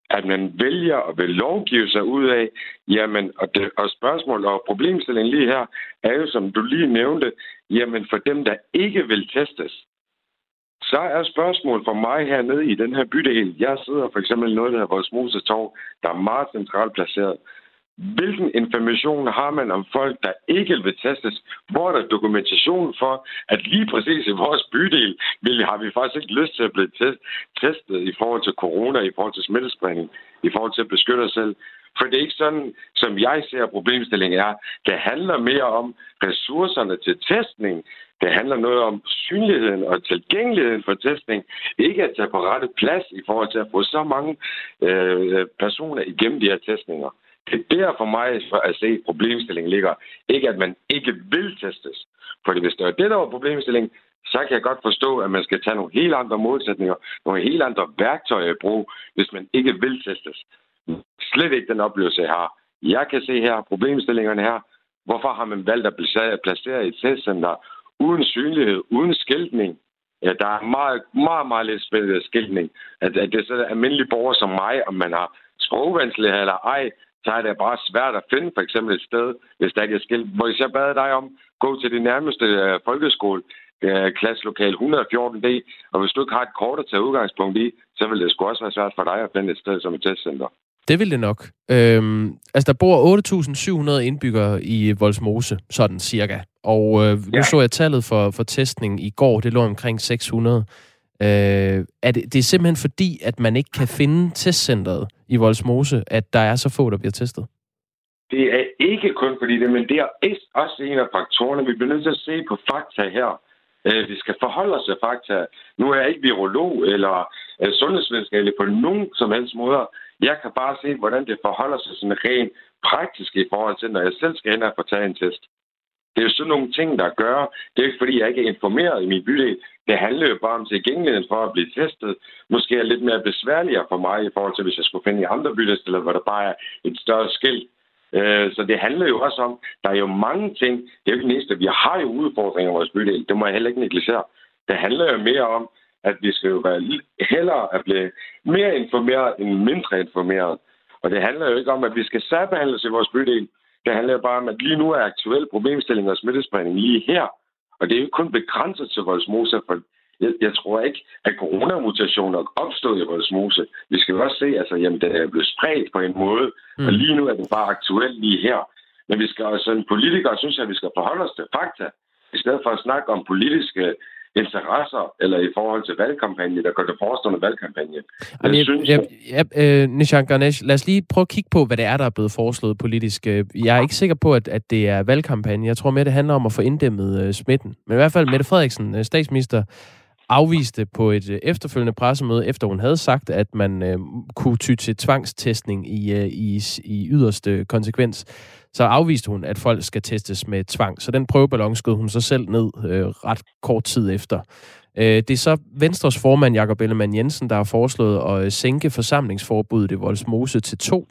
at man vælger at vil lovgive sig ud af, jamen, og, det, og spørgsmål og problemstillingen lige her, er jo, som du lige nævnte, jamen for dem, der ikke vil testes, så er spørgsmål for mig hernede i den her bydel. Jeg sidder for eksempel i noget, der hedder Vores Moses Torv, der er meget centralt placeret. Hvilken information har man om folk, der ikke vil testes? Hvor er der dokumentation for, at lige præcis i vores bydel vil, har vi faktisk ikke lyst til at blive test, testet i forhold til corona, i forhold til smittespredning, i forhold til at beskytte os selv? For det er ikke sådan, som jeg ser problemstillingen er. Det handler mere om ressourcerne til testning. Det handler noget om synligheden og tilgængeligheden for testning. Ikke at tage på rette plads i forhold til at få så mange øh, personer igennem de her testninger. Det er der for mig for at se, at problemstillingen ligger. Ikke at man ikke vil testes. Fordi hvis det er det, der var problemstillingen, så kan jeg godt forstå, at man skal tage nogle helt andre modsætninger, nogle helt andre værktøjer i brug, hvis man ikke vil testes. Slet ikke den oplevelse, jeg har. Jeg kan se her problemstillingerne her. Hvorfor har man valgt at placere et testcenter uden synlighed, uden skiltning? Ja, der er meget, meget, meget lidt skiltning. At, at det er så almindelige borgere som mig, om man har sprogvanskeligheder eller ej, så er det bare svært at finde for eksempel et sted, hvis der ikke er skilt. Hvis jeg bad dig om, gå til det nærmeste uh, folkeskole, uh, klasselokal 114D, og hvis du ikke har et kort at tage udgangspunkt i, så vil det sgu også være svært for dig at finde et sted som et testcenter. Det vil det nok. Øhm, altså, der bor 8.700 indbyggere i Voldsmose, sådan cirka. Og øh, nu ja. så jeg tallet for, for testning i går, det lå omkring 600. Øh, er det, det er simpelthen fordi, at man ikke kan finde testcentret i Voldsmose, at der er så få, der bliver testet? Det er ikke kun fordi det, men det er også en af faktorerne. Vi bliver nødt til at se på fakta her. Øh, vi skal forholde os til fakta. Nu er jeg ikke virolog eller øh, sundhedsvidenskabelig på nogen som helst måde. Jeg kan bare se, hvordan det forholder sig sådan rent praktisk i forhold til, når jeg selv skal ind og få taget en test. Det er jo sådan nogle ting, der gør. Det er ikke, fordi jeg ikke er informeret i min bydel. Det handler jo bare om tilgængeligheden for at blive testet. Måske er lidt mere besværligere for mig i forhold til, hvis jeg skulle finde i andre bydelssteder, hvor der bare er et større skilt. Øh, så det handler jo også om, der er jo mange ting. Det er jo ikke det. Vi har jo udfordringer i vores bydel. Det må jeg heller ikke negligere. Det handler jo mere om, at vi skal jo være hellere at blive mere informeret end mindre informeret. Og det handler jo ikke om, at vi skal særbehandles i vores bydel. Det handler bare om, at lige nu er aktuelle problemstillinger og smittespredning lige her. Og det er ikke kun begrænset til Voldsmose, for jeg, jeg tror ikke, at coronamutationer opstået i Voldsmose. Vi skal også se, altså, jamen, det er blevet spredt på en måde, mm. og lige nu er det bare aktuelt lige her. Men vi skal også, en politiker synes, at vi skal forholde os til fakta, i stedet for at snakke om politiske interesser, eller i forhold til valgkampagne, der går til forestående valgkampagne. Jeg, jeg, synes, jeg, jeg, øh, Nishan Ganesh, lad os lige prøve at kigge på, hvad det er, der er blevet foreslået politisk. Øh, jeg er ikke sikker på, at, at det er valgkampagne. Jeg tror mere, det handler om at få inddæmmet øh, smitten. Men i hvert fald Mette Frederiksen, øh, statsminister, afviste på et øh, efterfølgende pressemøde, efter hun havde sagt, at man øh, kunne ty til tvangstestning i, øh, i, i yderste konsekvens, så afviste hun, at folk skal testes med tvang. Så den prøveballon skød hun sig selv ned øh, ret kort tid efter. Øh, det er så Venstres formand, Jakob Ellemann Jensen, der har foreslået at øh, sænke forsamlingsforbuddet i Voldsmose til to.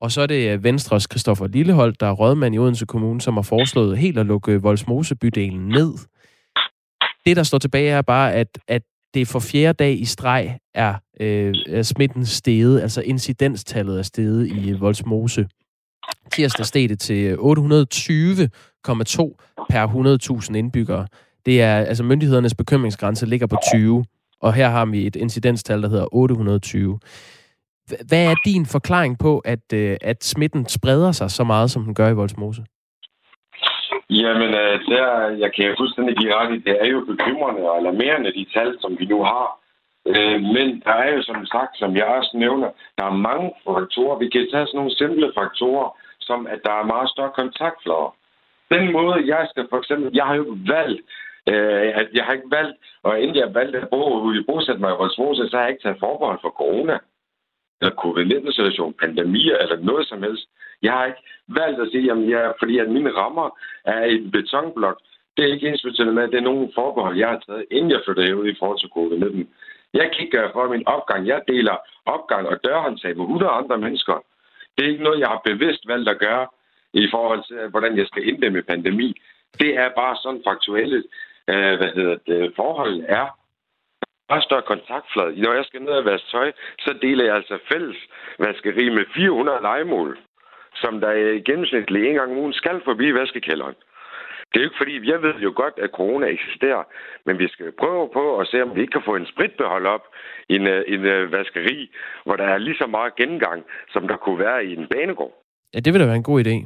Og så er det øh, Venstres Christoffer Lillehold, der er rådmand i Odense Kommune, som har foreslået helt at lukke Voldsmose-bydelen ned. Det, der står tilbage, er bare, at, at det for fjerde dag i streg er, øh, er smitten steget, altså incidenstallet er steget i øh, Voldsmose. Tirsdag steg det til 820,2 per 100.000 indbyggere. Det er, altså myndighedernes bekymringsgrænse ligger på 20, og her har vi et incidenstal, der hedder 820. Hvad er din forklaring på, at, øh, at smitten spreder sig så meget, som den gør i Voldsmose? Jamen, øh, der, jeg kan fuldstændig give ret i, det er jo bekymrende og alarmerende, de tal, som vi nu har. Øh, men der er jo som sagt, som jeg også nævner, der er mange faktorer. Vi kan tage sådan nogle simple faktorer, som at der er meget større kontaktflader. Den måde, jeg skal for eksempel, jeg har jo valgt, øh, at jeg har ikke valgt, og inden jeg valgte at bo, bosætte mig i Voldsmose, så har jeg ikke taget forbehold for corona eller covid-19-situation, pandemier eller noget som helst. Jeg har ikke valgt at sige, jamen, jeg, fordi at mine rammer er i en betonblok, det er ikke ens betydende med, at det er nogen forbehold, jeg har taget, inden jeg flyttede herud i forhold til covid-19. Jeg kigger for min opgang. Jeg deler opgang og dørhåndtag med 100 andre mennesker. Det er ikke noget, jeg har bevidst valgt at gøre i forhold til, hvordan jeg skal inddæmme pandemi. Det er bare sådan faktuelle øh, hvad hedder det, forhold er bare større kontaktflade. Når jeg skal ned og vaske tøj, så deler jeg altså fælles vaskeri med 400 legemål, som der i gennemsnitlig en gang om ugen skal forbi vaskekælderen. Det er jo ikke fordi, jeg ved jo godt, at corona eksisterer, men vi skal prøve på at se, om vi ikke kan få en spritbehold op i en, øh, en øh, vaskeri, hvor der er lige så meget gengang, som der kunne være i en banegård. Ja, det vil da være en god idé.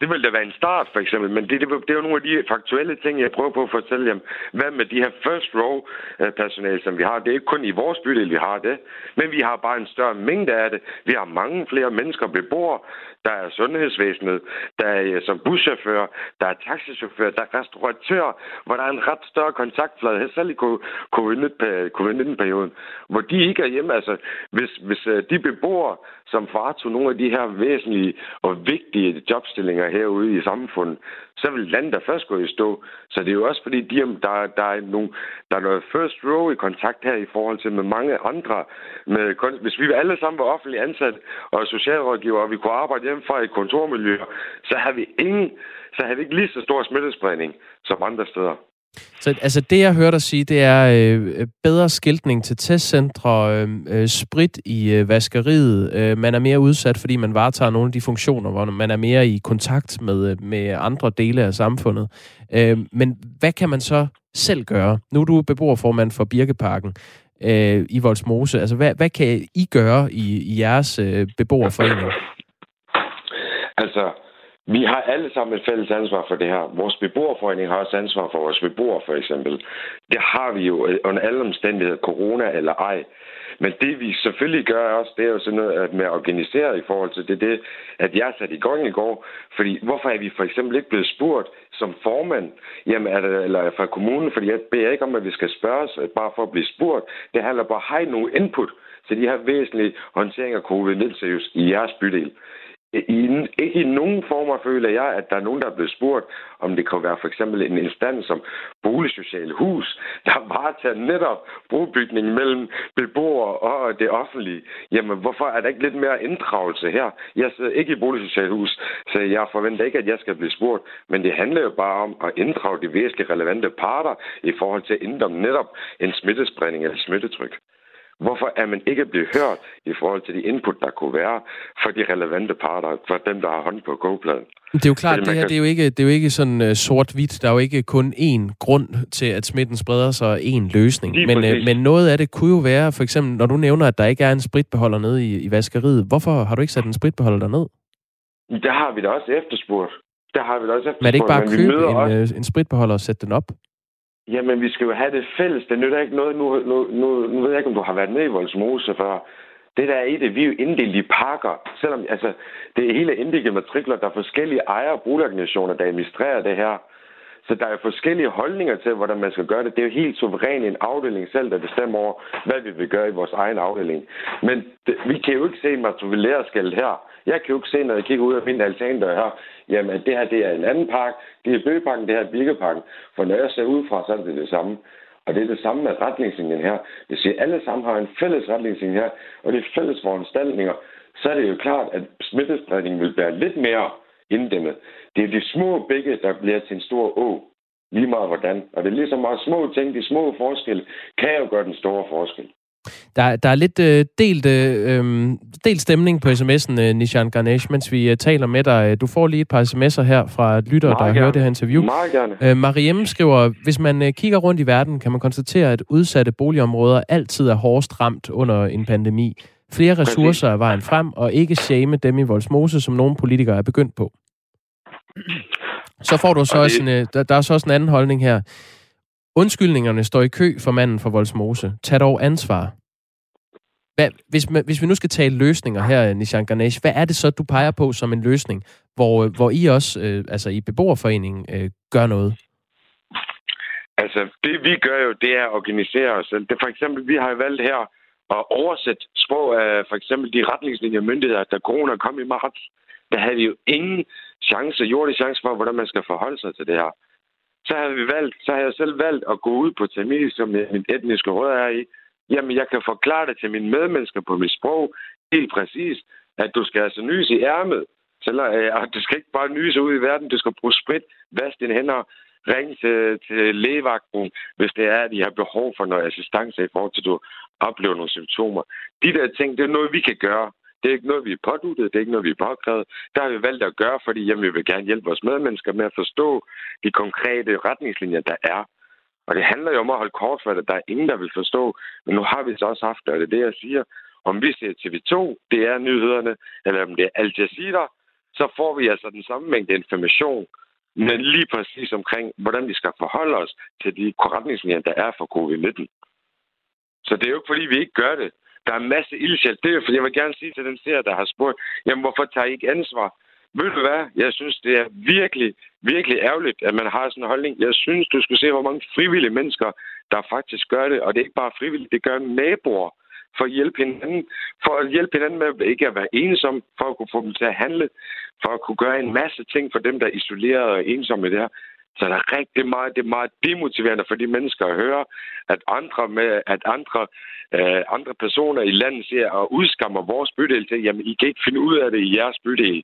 Det ville da være en start, for eksempel. Men det, det, det er jo nogle af de faktuelle ting, jeg prøver på at fortælle jer. Hvad med de her first row øh, personale, som vi har? Det er ikke kun i vores bydel, vi har det. Men vi har bare en større mængde af det. Vi har mange flere mennesker, beboere, der er sundhedsvæsenet, der er øh, som buschauffør, der er taxichauffør, der er restauratør, hvor der er en ret større kontaktflade, selv i øh, covid-19-perioden, hvor de ikke er hjemme. Altså, hvis, hvis de beboere, som foretog nogle af de her væsentlige og vigtige jobstillinger herude i samfundet, så vil landet der først gå i stå. Så det er jo også fordi, de, der, der, er nogle, der er noget first row i kontakt her i forhold til med mange andre. Med, hvis vi alle sammen var offentligt ansat og socialrådgiver, og vi kunne arbejde hjemmefra i kontormiljøer, så har vi ingen, så har vi ikke lige så stor smittespredning som andre steder. Så altså det, jeg hørte dig sige, det er øh, bedre skiltning til testcentre, øh, øh, sprit i øh, vaskeriet. Øh, man er mere udsat, fordi man varetager nogle af de funktioner, hvor man er mere i kontakt med, øh, med andre dele af samfundet. Øh, men hvad kan man så selv gøre? Nu er du beboerformand for Birkeparken øh, i Voldsmose. Altså, hvad, hvad kan I gøre i, i jeres øh, beboerforening? Altså, vi har alle sammen et fælles ansvar for det her. Vores beboerforening har også ansvar for vores beboere, for eksempel. Det har vi jo under alle omstændigheder, corona eller ej. Men det vi selvfølgelig gør også, det er jo sådan noget med at organisere i forhold til det, det at jeg satte i gang i går. Fordi hvorfor er vi for eksempel ikke blevet spurgt som formand, jamen, er det, eller fra kommunen, fordi jeg beder ikke om, at vi skal spørges bare for at blive spurgt. Det handler bare, har I nogen input til de her væsentlige håndteringer af covid-19 i jeres bydel? I, ikke i nogen former føler jeg, at der er nogen, der er blevet spurgt, om det kan være for eksempel en instans som Boligsociale Hus, der [laughs] varetager netop brobygningen mellem beboere og det offentlige. Jamen, hvorfor er der ikke lidt mere inddragelse her? Jeg sidder ikke i Boligsociale Hus, så jeg forventer ikke, at jeg skal blive spurgt, men det handler jo bare om at inddrage de væsentlige relevante parter i forhold til at ændre netop en smittespredning eller smittetryk. Hvorfor er man ikke blevet hørt i forhold til de input, der kunne være for de relevante parter, for dem, der har hånd på kogepladen? Det er jo klart, det her kan... det er jo ikke, det er jo ikke sådan uh, sort-hvidt. Der er jo ikke kun én grund til, at smitten spreder sig, én løsning. men, uh, men noget af det kunne jo være, for eksempel, når du nævner, at der ikke er en spritbeholder nede i, i vaskeriet. Hvorfor har du ikke sat en spritbeholder derned? Der har vi da også efterspurgt. Der har vi da også efterspurgt. Men er det ikke bare at købe en, også... Øh, en spritbeholder og sætte den op? Jamen, vi skal jo have det fælles. Det nytter ikke noget. Nu, nu, nu, nu ved jeg ikke, om du har været med i Voldsmose før. Det der er i det, vi er jo inddelt i pakker. Selvom altså, det er hele inddelte matrikler, der er forskellige ejer- og der administrerer det her. Så der er forskellige holdninger til, hvordan man skal gøre det. Det er jo helt suverænt en afdeling selv, der bestemmer over, hvad vi vil gøre i vores egen afdeling. Men det, vi kan jo ikke se matrikulærskæld her. Jeg kan jo ikke se, når jeg kigger ud af min altandør her, jamen at det her det er en anden park, det er bøgeparken, det her er Birkeparken. For når jeg ser ud fra, så er det det samme. Og det er det samme med retningslinjen her. Hvis vi alle sammen har en fælles retningslinje her, og det er fælles foranstaltninger. Så er det jo klart, at smittespredningen vil være lidt mere inddæmmet. Det er de små bække, der bliver til en stor å. Lige meget hvordan. Og det er ligesom meget små ting, de små forskelle, kan jo gøre den store forskel. Der, der er lidt øh, delt, øh, øhm, delt stemning på sms'en, øh, Nishan Ganesh, mens vi øh, taler med dig. Du får lige et par sms'er her fra lyttere, der hører det her interview. Meget gerne. Øh, Mariem skriver, hvis man øh, kigger rundt i verden, kan man konstatere, at udsatte boligområder altid er hårdest ramt under en pandemi. Flere ressourcer er vejen frem, og ikke shame dem i Voldsmose, som nogle politikere er begyndt på. Så får du så også en, øh, der, der er så også en anden holdning her. Undskyldningerne står i kø for manden for Voldsmose. Tag dog ansvar. Hvad, hvis, hvis vi nu skal tale løsninger her, Nishan Ganesh, hvad er det så, du peger på som en løsning, hvor, hvor I også, øh, altså i beboerforeningen, øh, gør noget? Altså, det vi gør jo, det er at organisere os selv. Det for eksempel, vi har valgt her at oversætte sprog af øh, for eksempel de retningslinjer myndigheder, da corona kom i marts. Der havde vi jo ingen chance, jordig chance for, hvordan man skal forholde sig til det her. Så har vi valgt, så har jeg selv valgt at gå ud på Tamil, som min etniske råd er i. Jamen, jeg kan forklare det til mine medmennesker på mit sprog helt præcis, at du skal altså nyse i ærmet. Så, øh, du skal ikke bare nyse ud i verden, du skal bruge sprit, vaske dine hænder, ringe til, øh, til lægevagten, hvis det er, at I har behov for noget assistance i forhold til, at du oplever nogle symptomer. De der ting, det er noget, vi kan gøre. Det er ikke noget, vi er påduttet, det er ikke noget, vi er påkrævet. Der har vi valgt at gøre, fordi jamen, vi vil gerne hjælpe vores medmennesker med at forstå de konkrete retningslinjer, der er. Og det handler jo om at holde kort for det. Der er ingen, der vil forstå. Men nu har vi så også haft det, og det er det, jeg siger. Om vi ser TV2, det er nyhederne, eller om det er Al Jazeera, så får vi altså den samme mængde information, men lige præcis omkring, hvordan vi skal forholde os til de retningslinjer, der er for covid-19. Så det er jo ikke, fordi vi ikke gør det. Der er en masse ildsjæl. Det er fordi jeg vil gerne sige til den seer, der har spurgt, jamen hvorfor tager I ikke ansvar? Ved du hvad? Jeg synes, det er virkelig, virkelig ærgerligt, at man har sådan en holdning. Jeg synes, du skulle se, hvor mange frivillige mennesker, der faktisk gør det. Og det er ikke bare frivillige, det gør naboer for at hjælpe hinanden, for at hjælpe hinanden med ikke at være ensom, for at kunne få dem til at handle, for at kunne gøre en masse ting for dem, der er isoleret og ensomme i det her. Så der er rigtig meget, det er meget demotiverende for de mennesker at høre, at andre, med, at andre, øh, andre personer i landet ser og udskammer vores bydel til, jamen I kan ikke finde ud af det i jeres bydel.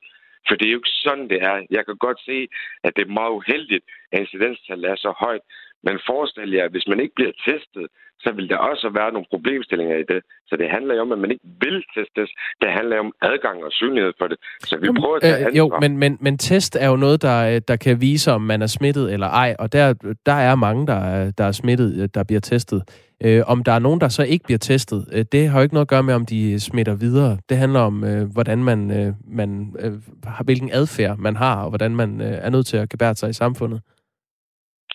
For det er jo ikke sådan, det er. Jeg kan godt se, at det er meget uheldigt, at incidenstallet er så højt. Men forestil jer, at hvis man ikke bliver testet, så vil der også være nogle problemstillinger i det. Så det handler jo om, at man ikke vil testes. Det handler om adgang og synlighed for det. Så vi prøver at tage øh, Jo, men, men, men test er jo noget, der, der kan vise, om man er smittet eller ej. Og der, der er mange, der er, der er smittet, der bliver testet. Øh, om der er nogen, der så ikke bliver testet, øh, det har jo ikke noget at gøre med, om de smitter videre. Det handler om, øh, hvordan man, øh, man øh, hvilken adfærd man har, og hvordan man øh, er nødt til at gebære sig i samfundet.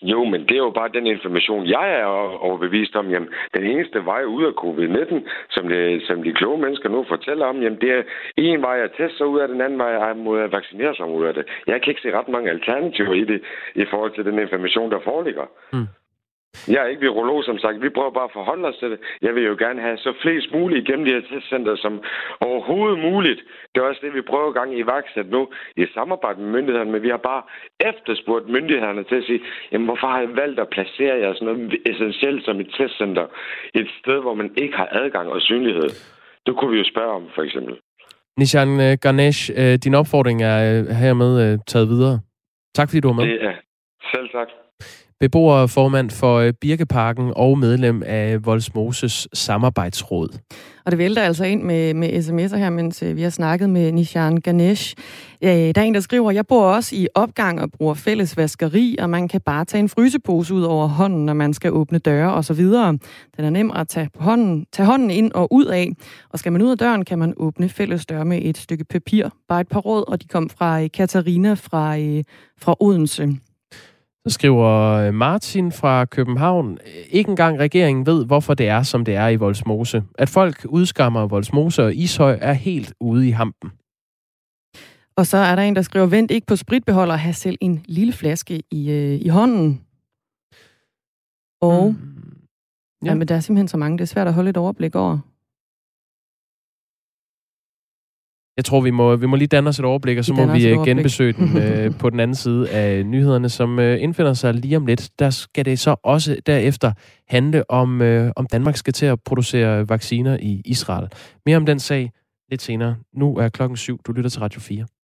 Jo, men det er jo bare den information, jeg er overbevist om. Jamen, den eneste vej ud af covid-19, som, det, som de kloge mennesker nu fortæller om, jamen, det er en vej at teste sig ud af, den anden vej er mod at vaccinere sig ud af det. Jeg kan ikke se ret mange alternativer i det, i forhold til den information, der foreligger. Mm. Jeg er ikke virolog, som sagt. Vi prøver bare at forholde os til det. Jeg vil jo gerne have så flest muligt igennem de her testcenter som overhovedet muligt. Det er også det, vi prøver gang i iværksætte nu i samarbejde med myndighederne. Men vi har bare efterspurgt myndighederne til at sige, jamen hvorfor har jeg valgt at placere jer sådan noget essentielt som et testcenter et sted, hvor man ikke har adgang og synlighed? Det kunne vi jo spørge om, for eksempel. Nishan øh, Ganesh, øh, din opfordring er øh, hermed taget videre. Tak fordi du var med. Er selv tak beboerformand for øh, Birkeparken og medlem af Volsmoses samarbejdsråd. Og det vælter altså ind med, med sms'er her, mens øh, vi har snakket med Nishan Ganesh. Der er en, der skriver, jeg bor også i opgang og bruger fælles vaskeri, og man kan bare tage en frysepose ud over hånden, når man skal åbne døre og så videre. Den er nem at tage, på hånden, tage hånden ind og ud af, og skal man ud af døren, kan man åbne fælles døre med et stykke papir. Bare et par råd, og de kom fra øh, Katarina fra, fra Odense. Så skriver øh, Martin fra København, ikke engang regeringen ved, hvorfor det er, som det er i Voldsmose. At folk udskammer Voldsmose og Ishøj er helt ude i hampen. Og så er der en, der skriver, vent ikke på spritbeholder, have selv en lille flaske i, øh, i hånden. Og, mm. ja. men der er simpelthen så mange, det er svært at holde et overblik over. Jeg tror, vi må, vi må lige danne os et overblik, og så vi må vi øh, genbesøge den [laughs] øh, på den anden side af nyhederne, som øh, indfinder sig lige om lidt. Der skal det så også derefter handle om, øh, om Danmark skal til at producere vacciner i Israel. Mere om den sag lidt senere. Nu er klokken syv. Du lytter til Radio 4.